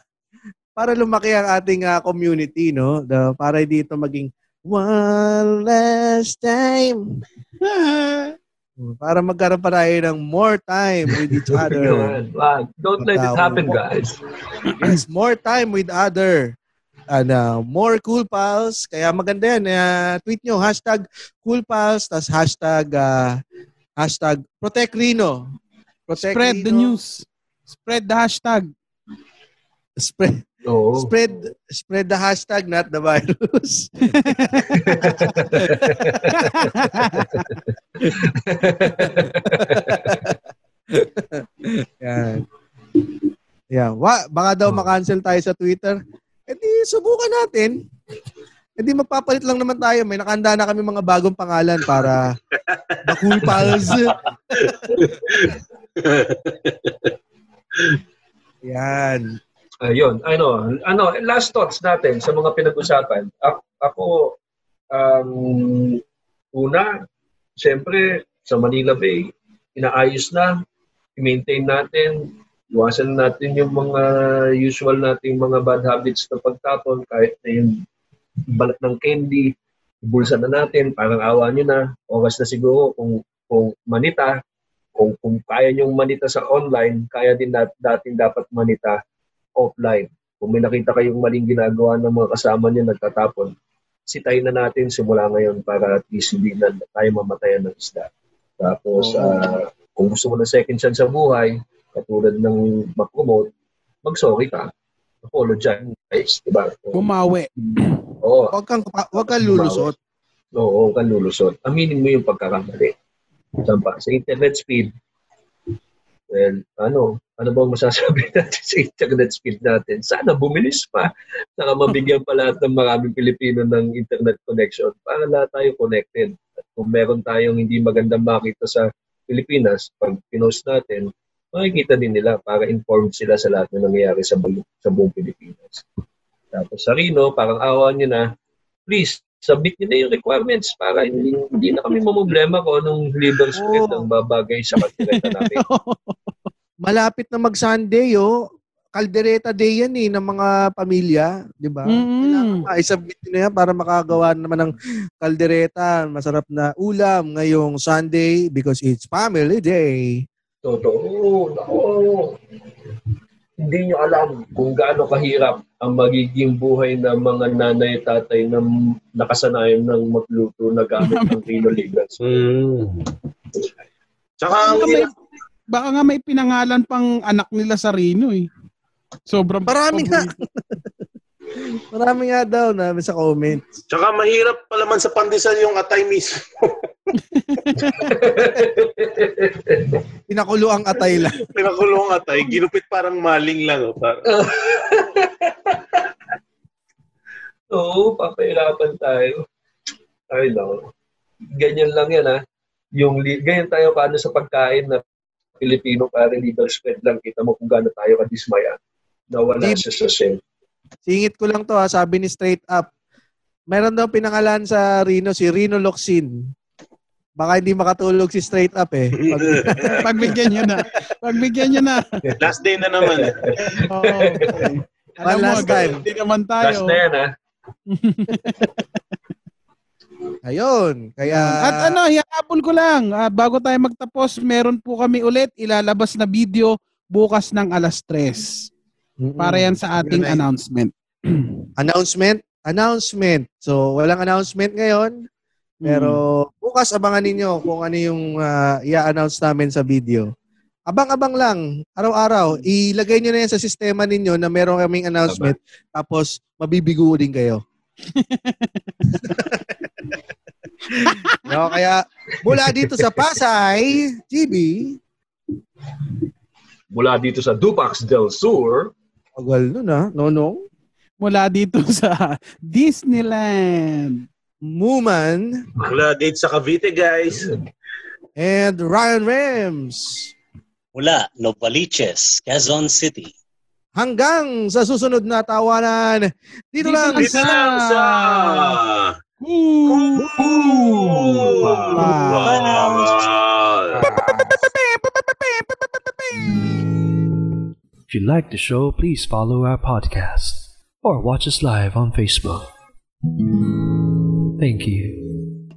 para lumaki ang ating ah, community, no? The, para dito maging one last time. para magkaroon pa tayo ng more time with each other. Don't let it happen, guys. yes, more time with other. And uh, more cool pals. Kaya maganda yan. Uh, tweet nyo, hashtag cool pals, tas hashtag, uh, hashtag protect Rino. Protect Spread the Rino. news. Spread the hashtag. Spread, Oo. spread, spread the hashtag, not the virus. yan. Yan. Wa, baka daw makancel tayo sa Twitter. E di, subukan natin. E di, magpapalit lang naman tayo. May nakanda na kami mga bagong pangalan para The Cool Pals. Yan. Ayun, ano, ano, last thoughts natin sa mga pinag-usapan. A- Ako, um, una, siyempre, sa Manila Bay, inaayos na, i-maintain natin, iwasan natin yung mga usual nating mga bad habits na pagtapon, kahit na yung balat ng candy, bulsa na natin, parang awa nyo na, oras na siguro kung, kung manita, kung, kung kaya nyong manita sa online, kaya din nat, dating dapat manita offline. Kung may nakita kayong maling ginagawa ng mga kasama niyo nagtatapon, sitayin na natin simula ngayon para at least hindi na tayo mamatayan ng isda. Tapos, Oo. ah, kung gusto mo ng second chance sa buhay, katulad ng mag-promote, mag-sorry ka. Apologize, di ba? Bumawi. Oo, Huwag kang, huwag kang lulusot. Oo, huwag kang lulusot. Aminin mo yung pagkakamali. Sa internet speed, well, ano, ano bang masasabi natin sa internet speed natin? Sana bumilis pa. Saka mabigyan pa lahat ng maraming Pilipino ng internet connection para lahat tayo connected. At kung meron tayong hindi magandang makita sa Pilipinas, pag pinost natin, makikita din nila para informed sila sa lahat na nangyayari sa buong, sa buong Pilipinas. Tapos sa Rino, parang awa nyo na, please, submit nyo na yung requirements para hindi, hindi na kami mamblema kung anong liver spread Oo. ang babagay sa kaldereta namin. Malapit na mag-Sunday, oh. Caldereta Day yan eh, ng mga pamilya. Di ba? Mm. i-submit nyo na yan para makagawa naman ng kaldereta. Masarap na ulam ngayong Sunday because it's family day. Totoo. Nako. Hindi nyo alam kung gaano kahirap ang magiging buhay ng mga nanay at tatay na nakasanayan ng magluto na gamit ng Rino Ligas. Mm. Tsaka ang Baka may, baka nga may pinangalan pang anak nila sa Rino eh. Sobrang Marami nga. Marami nga daw na sa comments. Tsaka mahirap pala man sa pandesal yung atay mismo. Pinakulo ang atay lang. Pinakulong atay, ginupit parang maling lang. Oh, parang, Oo, papahirapan tayo. Ay, no. Ganyan lang yan, ha? Yung, li- ganyan tayo paano sa pagkain na Pilipino para liver spread lang. Kita mo kung gaano tayo kadismaya. Nawala Di- siya sa shelf. Singit ko lang to ha, sabi ni Straight Up. Meron daw pinangalan sa Rino, si Rino Loxin. Baka hindi makatulog si Straight Up eh. Pag- Pagbigyan nyo na. Pagbigyan nyo na. last day na naman. eh. Oo. Alam mo, last time. Hindi naman Last tayo. na yan, ha? Ayun. Kaya... At ano, hihabol ko lang. ah, bago tayo magtapos, meron po kami ulit ilalabas na video bukas ng alas 3. Mm-mm. Para yan sa ating ay- announcement. Announcement? Announcement. So, walang announcement ngayon. Pero bukas abangan ninyo kung ano yung ah, i-announce namin sa video. Abang-abang lang, araw-araw, ilagay nyo na yan sa sistema ninyo na meron kaming announcement, tapos mabibigo din kayo. no, kaya mula dito sa Pasay, GB, Mula dito sa Dupax del Sur, tagal nun ah, nonong, mula dito sa Disneyland. Muman, Mula dito sa Cavite, guys. and Ryan Rems. Mula Novaliches, Quezon City. Hanggang sa susunod na tawanan, dito, Dito lang lang Dito lang sa... Ooh. If you like the show, please follow our podcast or watch us live on Facebook. Thank you.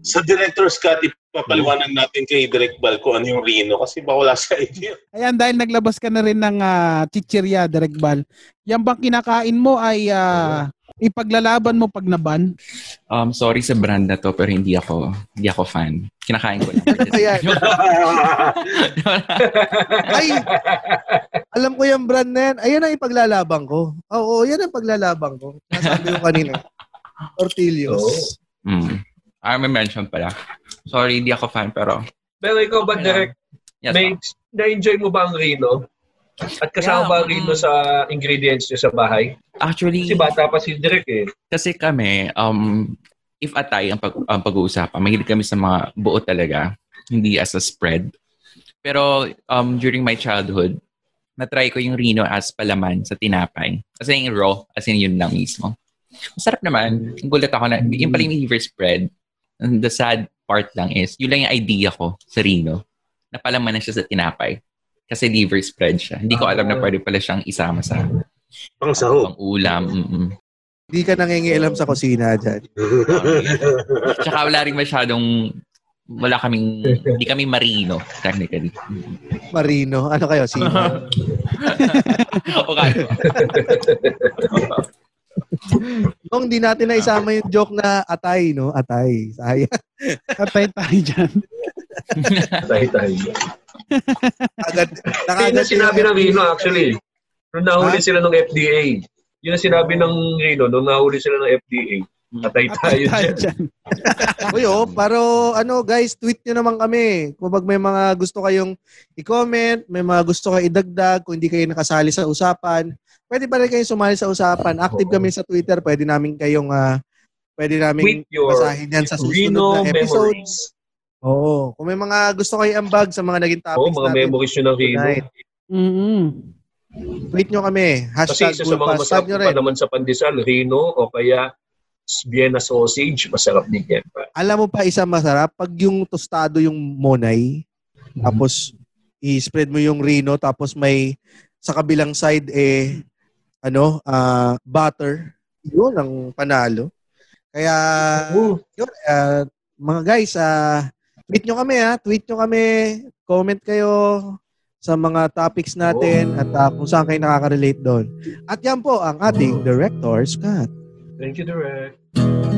Sa Director Scott, ipapaliwanag natin kay Direk Bal kung ano yung Rino kasi baka wala sa idea. Ayan, dahil naglabas ka na rin ng uh, chichirya, Direk Bal. Yan bang kinakain mo ay ah, ipaglalaban mo pag naban? Um, sorry sa brand na to, pero hindi ako, hindi ako fan. Kinakain ko lang. Ayan. Ay, alam ko yung brand na yan. Ayan ang ipaglalabang ko. Oo, yan ang paglalabang ko. Nasabi ko kanina. Tortillos. Oo. mm. Ah, may mention pala. Sorry, hindi ako fan, pero Pero ikaw ba, Direk, yes, may, na-enjoy mo ba ang Rino? At kasama Yeah, ba ang Rino mm. sa ingredients niyo sa bahay? actually, Kasi bata pa si Direk eh. kasi kami, um, if atay ang, pag, ang pag-uusapan, mahilig kami sa mga buo talaga, hindi as a spread. Pero um, during my childhood, na-try ko yung Rino as palaman sa tinapay. Kasi yung raw, as in yun lang mismo. Masarap naman. Gulat ako na, yung pala yung liver spread. And the sad part lang is, yun lang yung idea ko sa Rino. Na palaman na siya sa tinapay. Kasi liver spread siya. Hindi ko alam na pwede pala siyang isama sa Pang sahog. pang ulam. Mm-mm. Hindi ka nangingialam sa kusina dyan. Tsaka wala rin masyadong wala kaming hindi kami marino technically. Marino. Ano kayo? Sino? o kaya. Nung di natin na isama yung joke na atay, no? Atay. Sayang. Atay tayo dyan. Tayo tayo. Agad, Yun ang sinabi ng Rino actually. Nung nahuli Ha? sila ng FDA. Yun ang sinabi ng Rino nung nahuli sila ng FDA. Patay tayo Atay tayo dyan. Uy, oh, pero ano guys, tweet nyo naman kami. Kung may mga gusto kayong i-comment, may mga gusto kayong idagdag, kung hindi kayo nakasali sa usapan, pwede pa rin kayong sumali sa usapan. Active kami sa Twitter, pwede namin kayong uh, pwede namin basahin yan sa susunod na episodes. memories. Oo. Kung may mga gusto kayo ambag sa mga naging Oo, topics mga natin, memories nyo ng Rino. tonight, Mm-mm. tweet nyo kami. Kasi Hashtag isa sa mga masarap pa naman sa pandesal, Rino o kaya Vienna sausage, masarap din yan. pa. Alam mo pa isa masarap? Pag yung tostado yung monay, tapos i-spread mo yung rino, tapos may sa kabilang side eh ano, ah butter. Yun ang panalo. Kaya Oo. yun, ah, mga guys, ah tweet nyo kami ha, tweet nyo kami, comment kayo sa mga topics natin at ah, kung saan kayo nakaka-relate doon. At yan po ang ating Director Scott. Thank you, Direk.